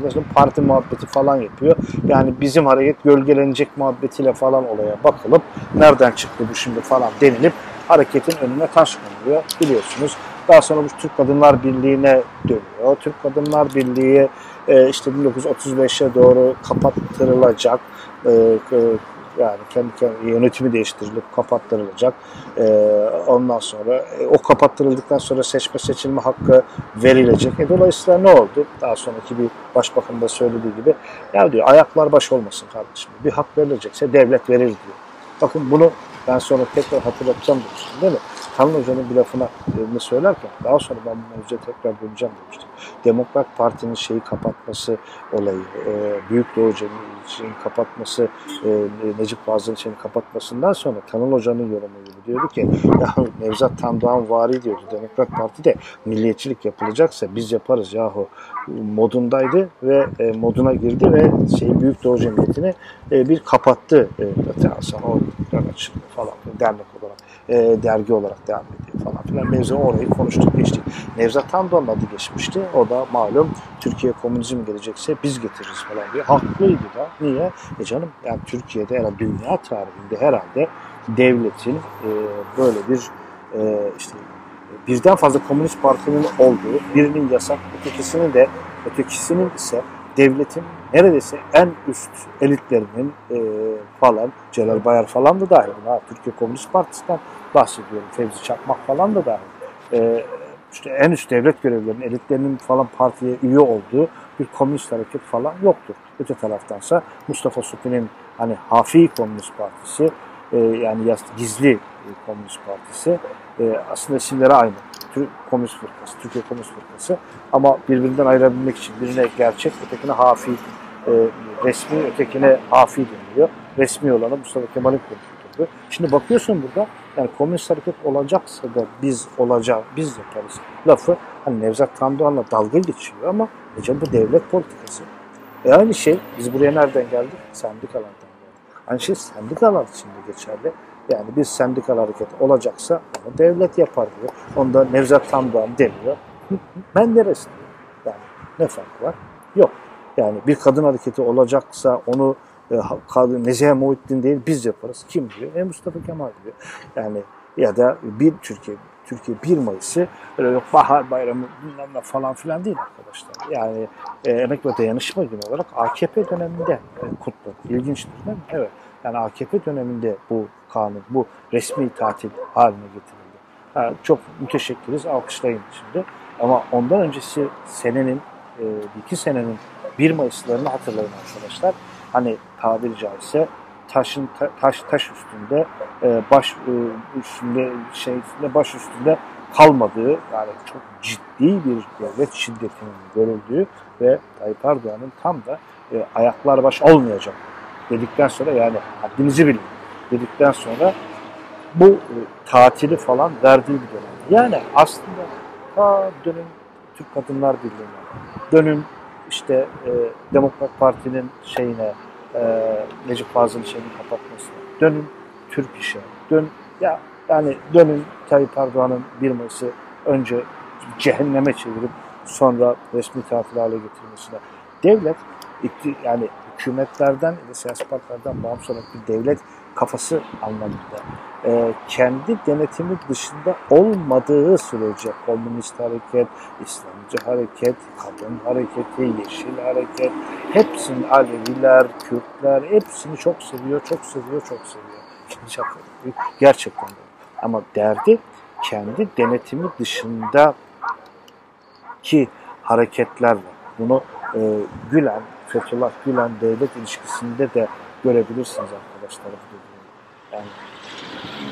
kısmı parti muhabbeti falan yapıyor. Yani bizim hareket gölgelenecek muhabbetiyle falan olaya bakılıp nereden çıktı bu şimdi falan denilip hareketin önüne taş konuluyor biliyorsunuz. Daha sonra bu Türk Kadınlar Birliği'ne dönüyor. Türk Kadınlar Birliği e, işte 1935'e doğru kapattırılacak. E, yani kendi, kendi yönetimi değiştirilip kapattırılacak. E, ondan sonra e, o kapattırıldıktan sonra seçme seçilme hakkı verilecek. E, dolayısıyla ne oldu? Daha sonraki bir başbakan da söylediği gibi ya diyor ayaklar baş olmasın kardeşim. Bir hak verilecekse devlet verir diyor. Bakın bunu ben sonra tekrar hatırlatacağım demiştim değil mi? Tanrı Hoca'nın bir lafına ne söylerken daha sonra ben bu mevzuya tekrar döneceğim demiştim. Demokrat Parti'nin şeyi kapatması olayı, e, Büyük Doğu Cemiyeti'nin kapatması, e, Necip Fazıl'ın şeyini kapatmasından sonra Tanıl Hoca'nın yorumu gibi diyordu ki ya Nevzat Tandoğan vari diyordu. Demokrat Parti de milliyetçilik yapılacaksa biz yaparız yahu modundaydı ve e, moduna girdi ve şey Büyük Doğu Cemiyeti'ni e, bir kapattı. E, sonra o falan dernek e, dergi olarak devam ediyor falan filan. Mevzu orayı konuştuk geçtik. Nevzat Tandoğan'ın adı geçmişti. O da malum Türkiye komünizm gelecekse biz getiririz falan diye. Haklıydı da. Niye? E canım yani Türkiye'de herhalde dünya tarihinde herhalde devletin e, böyle bir e, işte birden fazla komünist partinin olduğu, birinin yasak, ötekisinin de ötekisinin ise devletin neredeyse en üst elitlerinin e, falan, Celal Bayar falan da dahil. Ha, Türkiye Komünist Partisi'nden bahsediyorum. Fevzi Çakmak falan da dahil. E, işte en üst devlet görevlilerinin, elitlerinin falan partiye üye olduğu bir komünist hareket falan yoktur. Öte taraftansa Mustafa Supi'nin hani Hafi Komünist Partisi, e, yani gizli Komünist Partisi e, aslında isimleri aynı. Türk Komünist Fırkası, Türkiye Komünist Fırkası ama birbirinden ayırabilmek için birine gerçek, ötekine hafi, e, resmi, ötekine hafi deniliyor. Resmi olanı Mustafa Kemal'in kurduğu. Şimdi bakıyorsun burada yani komünist hareket olacaksa da biz olacak, biz yaparız lafı hani Nevzat Tandoğan'la dalga geçiyor ama hocam bu devlet politikası. E aynı şey biz buraya nereden geldik? Sendikalardan geldik. Aynı şey sendikalar için de geçerli. Yani bir sendikal hareket olacaksa onu devlet yapar diyor. Onda Nevzat Tandoğan demiyor. Ben neresi? Yani ne fark var? Yok. Yani bir kadın hareketi olacaksa onu e, kadın Nezihe Muhittin değil biz yaparız. Kim diyor? E Mustafa Kemal diyor. Yani ya da bir Türkiye Türkiye 1 Mayıs'ı öyle yok bahar bayramı bilmem ne falan filan değil arkadaşlar. Yani e, Emek ve Dayanışma Günü olarak AKP döneminde e, kutladı. İlginçtir değil mi? Evet. Yani AKP döneminde bu kanun, bu resmi tatil haline getirildi. Yani çok müteşekkiriz, alkışlayın şimdi. Ama ondan öncesi senenin, e, iki senenin 1 Mayıs'larını hatırlayın arkadaşlar. Hani tabiri caizse taşın taş taş üstünde e, baş e, üstünde şey üstünde baş üstünde kalmadığı yani çok ciddi bir devlet şiddetinin görüldüğü ve Tayyip Erdoğan'ın tam da e, ayaklar baş olmayacak dedikten sonra yani haddinizi bilin dedikten sonra bu e, tatili falan verdiği bir dönem. Yani aslında ta dönün Türk Kadınlar Birliği'ne, dönün işte e, Demokrat Parti'nin şeyine, e, Necip Fazıl'ın şeyini kapatmasına, dönün Türk İş'e, dön ya yani dönün Tayyip Erdoğan'ın 1 Mayıs'ı önce cehenneme çevirip sonra resmi tatil hale getirmesine. Devlet yani hükümetlerden ve siyasi partilerden bağımsız olarak bir devlet kafası anlamında e, kendi denetimi dışında olmadığı sürece komünist hareket, İslamcı hareket, kadın hareketi, yeşil hareket hepsini Aleviler, Kürtler hepsini çok seviyor, çok seviyor, çok seviyor. Gerçekten de. Ama derdi kendi denetimi dışında ki hareketlerle bunu e, Gülen, Fethullah Gülen devlet ilişkisinde de görebilirsiniz arkadaşlar. Yani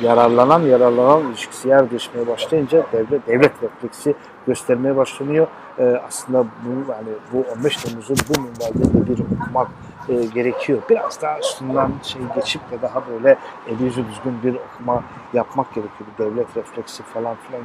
yararlanan yararlanan ilişkisi yer değişmeye başlayınca devlet devlet refleksi göstermeye başlanıyor. Ee, aslında bu yani bu 15 Temmuz'un bu minvalde de bir okumak e, gerekiyor. Biraz daha üstünden şey geçip de daha böyle eli yüzü düzgün bir okuma yapmak gerekiyor. Devlet refleksi falan filan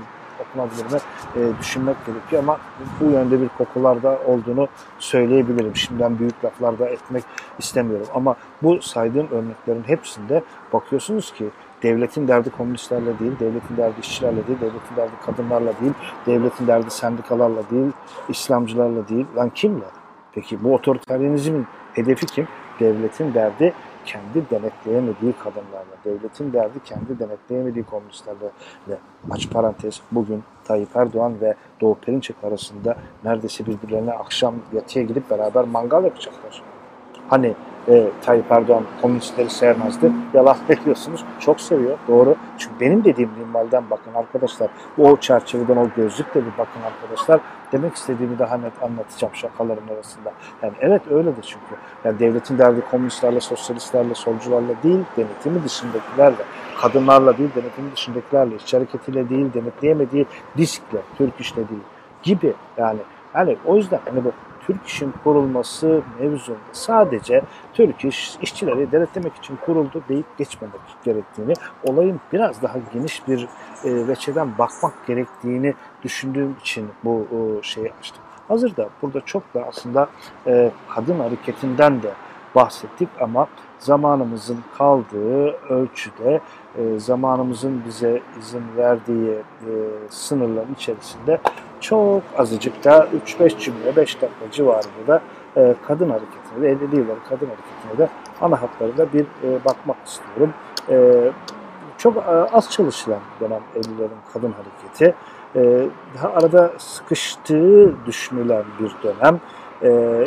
okunabilir e, düşünmek gerekiyor ama bu yönde bir kokularda olduğunu söyleyebilirim. Şimdiden büyük laflar da etmek istemiyorum ama bu saydığım örneklerin hepsinde bakıyorsunuz ki devletin derdi komünistlerle değil, devletin derdi işçilerle değil, devletin derdi kadınlarla değil, devletin derdi sendikalarla değil, İslamcılarla değil. Lan kimle? Peki bu otoriteryenizmin hedefi kim? Devletin derdi kendi denetleyemediği kadınlarla, devletin derdi kendi denetleyemediği komünistlerle ve aç parantez bugün Tayyip Erdoğan ve Doğu Perinçek arasında neredeyse birbirlerine akşam yatıya gidip beraber mangal yapacaklar. Hani e, Tayyip Erdoğan komünistleri sevmezdi. Yalan bekliyorsunuz. Çok seviyor. Doğru. Çünkü benim dediğim minvalden bakın arkadaşlar. O çerçeveden o gözlükle bir bakın arkadaşlar. Demek istediğimi daha net anlatacağım şakaların arasında. Yani evet öyledir çünkü. Yani devletin derdi komünistlerle, sosyalistlerle, solcularla değil, denetimi dışındakilerle, kadınlarla değil, denetimi dışındakilerle, işçi hareketiyle değil, denetleyemediği diskle, Türk işle değil gibi yani yani o yüzden hani bu Türk İş'in kurulması mevzunda sadece Türk İş işçileri denetlemek için kuruldu deyip geçmemek gerektiğini, olayın biraz daha geniş bir e, veçeden bakmak gerektiğini düşündüğüm için bu e, şeyi açtım. Hazır da burada çok da aslında e, kadın hareketinden de bahsettik ama zamanımızın kaldığı ölçüde, e, zamanımızın bize izin verdiği e, sınırlar içerisinde çok azıcık da 3-5 cümle, 5 dakika civarında da e, kadın hareketine de 50'li yılların kadın hareketine de ana hatlarında bir e, bakmak istiyorum. E, çok e, az çalışılan dönem 50'lerin kadın hareketi. E, daha arada sıkıştığı düşünülen bir dönem. E,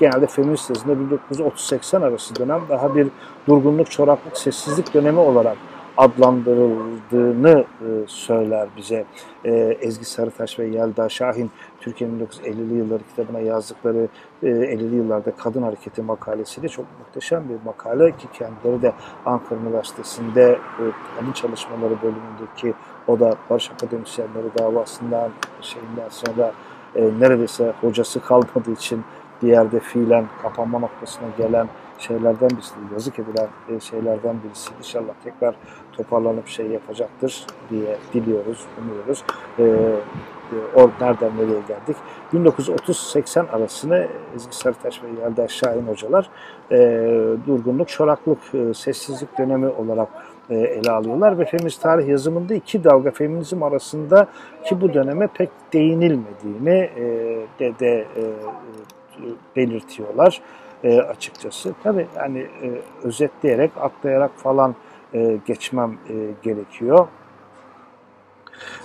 genelde feminist tezinde 1930-80 arası dönem daha bir durgunluk, çoraklık, sessizlik dönemi olarak adlandırıldığını e, söyler bize e, Ezgi Sarıtaş ve Yelda Şahin Türkiye'nin 1950'li yılları kitabına yazdıkları e, 50'li yıllarda kadın hareketi makalesiyle çok muhteşem bir makale ki kendileri de Ankara Üniversitesi'nde e, çalışmaları bölümündeki o da Barış Akademisyenleri davasından şeyinden sonra e, neredeyse hocası kalmadığı için bir yerde fiilen kapanma noktasına gelen şeylerden birisi, yazık edilen e, şeylerden birisi. İnşallah tekrar toparlanıp şey yapacaktır diye diliyoruz, umuyoruz. Ee, e, or nereden nereye geldik? 1930-80 arasını Ezgi Sarıtaş ve Yelda Şahin hocalar e, durgunluk, çoraklık, e, sessizlik dönemi olarak e, ele alıyorlar ve feminist tarih yazımında iki dalga feminizm arasında ki bu döneme pek değinilmediğini e, de, de e, belirtiyorlar e, açıkçası. Tabii yani e, özetleyerek, atlayarak falan e, geçmem e, gerekiyor.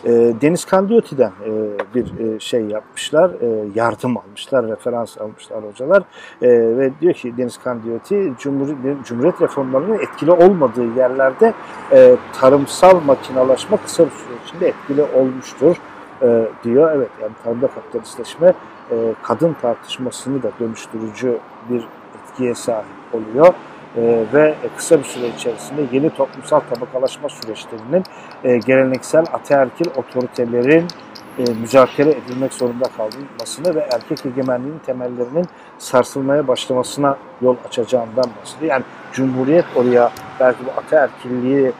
E, Deniz Kandioti'den e, bir e, şey yapmışlar, e, yardım almışlar, referans almışlar hocalar e, ve diyor ki Deniz Kandioti Cumhuriyet, Cumhuriyet reformlarının etkili olmadığı yerlerde e, tarımsal makinalaşma kısa bir süre içinde etkili olmuştur e, diyor. Evet yani tarımda kapitalistleşme e, kadın tartışmasını da dönüştürücü bir etkiye sahip oluyor. E, ve kısa bir süre içerisinde yeni toplumsal tabakalaşma süreçlerinin e, geleneksel ataerkil otoritelerin e, müzakere edilmek zorunda kalmasını ve erkek egemenliğinin temellerinin sarsılmaya başlamasına yol açacağından bahsediyor. Yani Cumhuriyet oraya belki bu ataerkilliği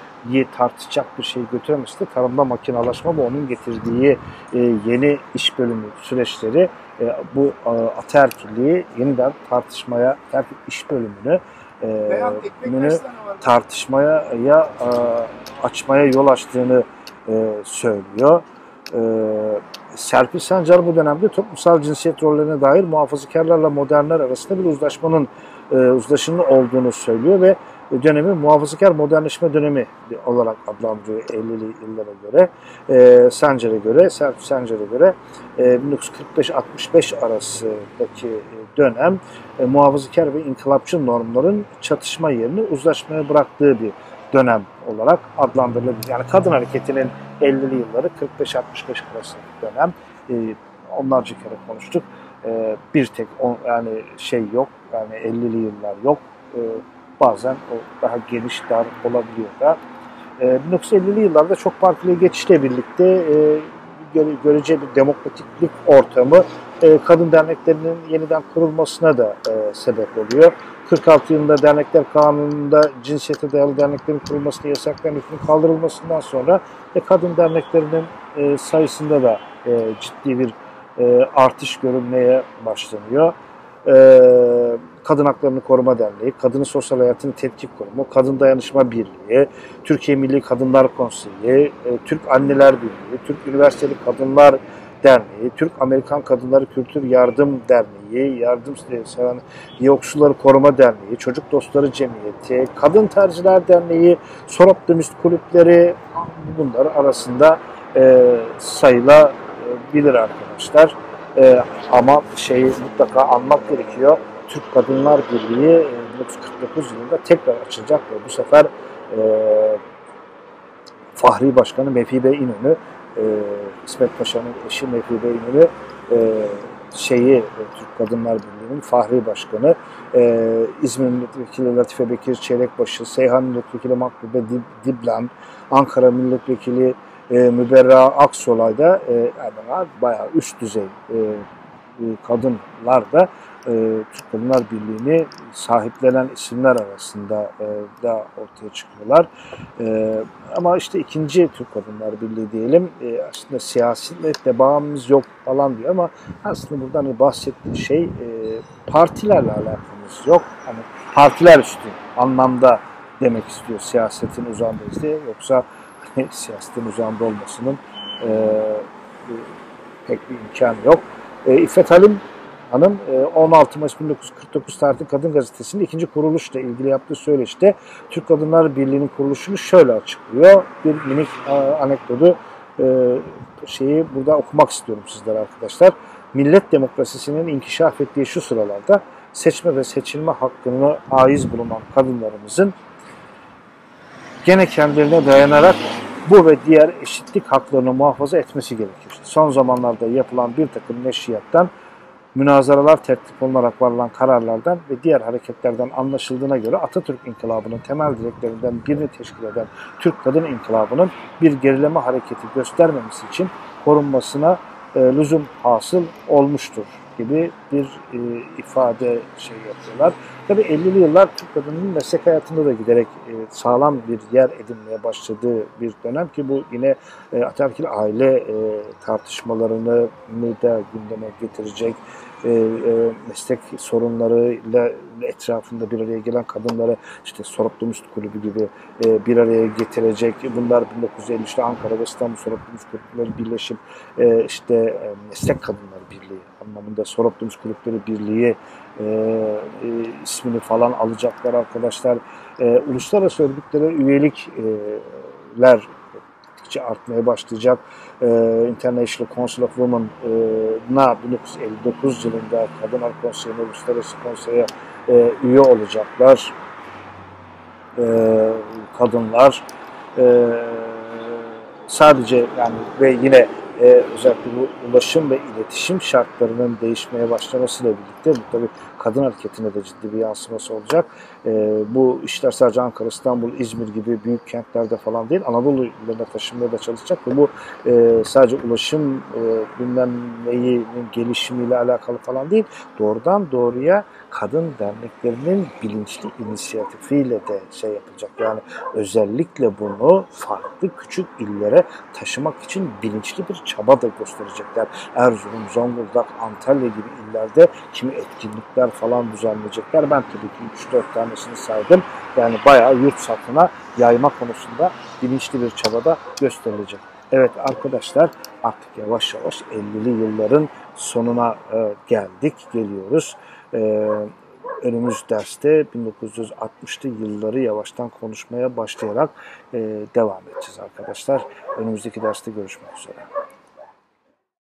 tartışacak bir şey götüremezdi. Tarımda makinalaşma bu onun getirdiği e, yeni iş bölümü süreçleri bu e, ataerkilliği yeniden tartışmaya, ataerkil iş bölümünü e, tartışmaya ya e, açmaya yol açtığını e, söylüyor. E, Serpil Sancar bu dönemde toplumsal cinsiyet rollerine dair muhafazakarlarla modernler arasında bir uzlaşmanın e, uzlaşının olduğunu söylüyor ve dönemi muhafazakar modernleşme dönemi olarak adlandırıyor 50'li yıllara göre. E, Sancar'a göre, Serpil Sancar'a göre e, 1945-65 arasındaki dönem e, muhafazakar ve inkılapçı normların çatışma yerini uzlaşmaya bıraktığı bir dönem olarak adlandırılabilir. Yani kadın hareketinin 50'li yılları 45-65 arası dönem. E, onlarca kere konuştuk. E, bir tek on, yani şey yok. Yani 50'li yıllar yok. E, bazen o daha geniş dar olabiliyor da. E, 1950'li yıllarda çok partili geçişle birlikte e, görece bir demokratiklik ortamı e, kadın derneklerinin yeniden kurulmasına da e, sebep oluyor. 46 yılında dernekler kanununda cinsiyete dayalı derneklerin kurulmasını yasaklayan hükmün kaldırılmasından sonra e, kadın derneklerinin e, sayısında da e, ciddi bir e, artış görülmeye başlanıyor. E, Kadın Haklarını Koruma Derneği, Kadının Sosyal Hayatını Tetkik Kurumu, Kadın Dayanışma Birliği, Türkiye Milli Kadınlar Konseyi, e, Türk Anneler Birliği, Türk Üniversiteli Kadınlar Derneği, Türk Amerikan Kadınları Kültür Yardım Derneği, Yardım Seven Yoksulları Koruma Derneği, Çocuk Dostları Cemiyeti, Kadın Tercihler Derneği, Sorop Dönüst Kulüpleri bunlar arasında e, sayılabilir arkadaşlar. E, ama şeyi mutlaka anmak gerekiyor. Türk Kadınlar Birliği 1949 e, yılında tekrar açılacak ve bu sefer e, Fahri Başkanı Mefi Bey İnönü e, İsmet Paşa'nın eşi Mefi Bey İnönü e, şeyi e, Türk Kadınlar Birliği'nin Fahri Başkanı e, İzmir Milletvekili Latife Bekir Çelikbaşı, Seyhan Milletvekili Makbube Diblan, Ankara Milletvekili e, Müberra Aksolay da e, yani bayağı üst düzey e, kadınlar da e, Türk Kadınlar Birliği'ni sahiplenen isimler arasında e, da ortaya çıkıyorlar. E, ama işte ikinci Türk Kadınlar Birliği diyelim e, aslında siyasiyle bağımız yok falan diyor ama aslında buradan hani bahsettiği şey e, partilerle alakamız yok. Hani partiler üstü anlamda demek istiyor siyasetin uzağındayız diye. Yoksa hani, siyasetin uzağında olmasının e, pek bir imkanı yok. E, İffet Halim Hanım 16 e, Mayıs 1949 tarihli Kadın Gazetesi'nin ikinci kuruluşla ilgili yaptığı söyleşte Türk Kadınlar Birliği'nin kuruluşunu şöyle açıklıyor. Bir minik anekdotu e, şeyi burada okumak istiyorum sizlere arkadaşlar. Millet demokrasisinin inkişaf ettiği şu sıralarda seçme ve seçilme hakkını aiz bulunan kadınlarımızın gene kendilerine dayanarak bu ve diğer eşitlik haklarını muhafaza etmesi gerekir. Son zamanlarda yapılan bir takım neşriyattan münazaralar tertip olunarak varılan kararlardan ve diğer hareketlerden anlaşıldığına göre Atatürk İnkılabı'nın temel direklerinden birini teşkil eden Türk Kadın İnkılabı'nın bir gerileme hareketi göstermemesi için korunmasına e, lüzum hasıl olmuştur gibi bir e, ifade şey yapıyorlar. Tabii 50'li yıllar Türk kadının meslek hayatında da giderek e, sağlam bir yer edinmeye başladığı bir dönem ki bu yine e, ataerkil aile e, tartışmalarını da gündeme getirecek e, e, meslek sorunlarıyla etrafında bir araya gelen kadınları işte Soroklu Kulübü gibi e, bir araya getirecek. Bunlar 1953'te Ankara ve İstanbul Soroklu Kulüpleri birleşip e, işte e, Meslek Kadınları Birliği anlamında Soroklu Kulüpleri Birliği e, e, ismini falan alacaklar arkadaşlar. E, uluslararası örgütlere üyelikler gittikçe artmaya başlayacak. E, International Council of Women'a 1959 yılında Kadınlar Konseyi'ne, Uluslararası Konsey'e e, üye olacaklar. E, kadınlar e, sadece yani ve yine e, özellikle bu ulaşım ve iletişim şartlarının değişmeye başlamasıyla birlikte bu tabii kadın hareketine de ciddi bir yansıması olacak. E, bu işler sadece Ankara, İstanbul, İzmir gibi büyük kentlerde falan değil, Anadolu illerine taşınmaya da çalışacak ve bu e, sadece ulaşım e, bilmem neyinin gelişimiyle alakalı falan değil, doğrudan doğruya kadın derneklerinin bilinçli inisiyatifiyle de şey yapacak. Yani özellikle bunu farklı küçük illere taşımak için bilinçli bir çaba da gösterecekler. Erzurum, Zonguldak, Antalya gibi illerde kimi etkinlikler falan düzenleyecekler. Ben tabii ki 3-4 tanesini saydım. Yani bayağı yurt satına yayma konusunda bilinçli bir çaba da gösterilecek. Evet arkadaşlar artık yavaş yavaş 50'li yılların sonuna e, geldik, geliyoruz. E, önümüz derste 1960'lı yılları yavaştan konuşmaya başlayarak e, devam edeceğiz arkadaşlar. Önümüzdeki derste görüşmek üzere.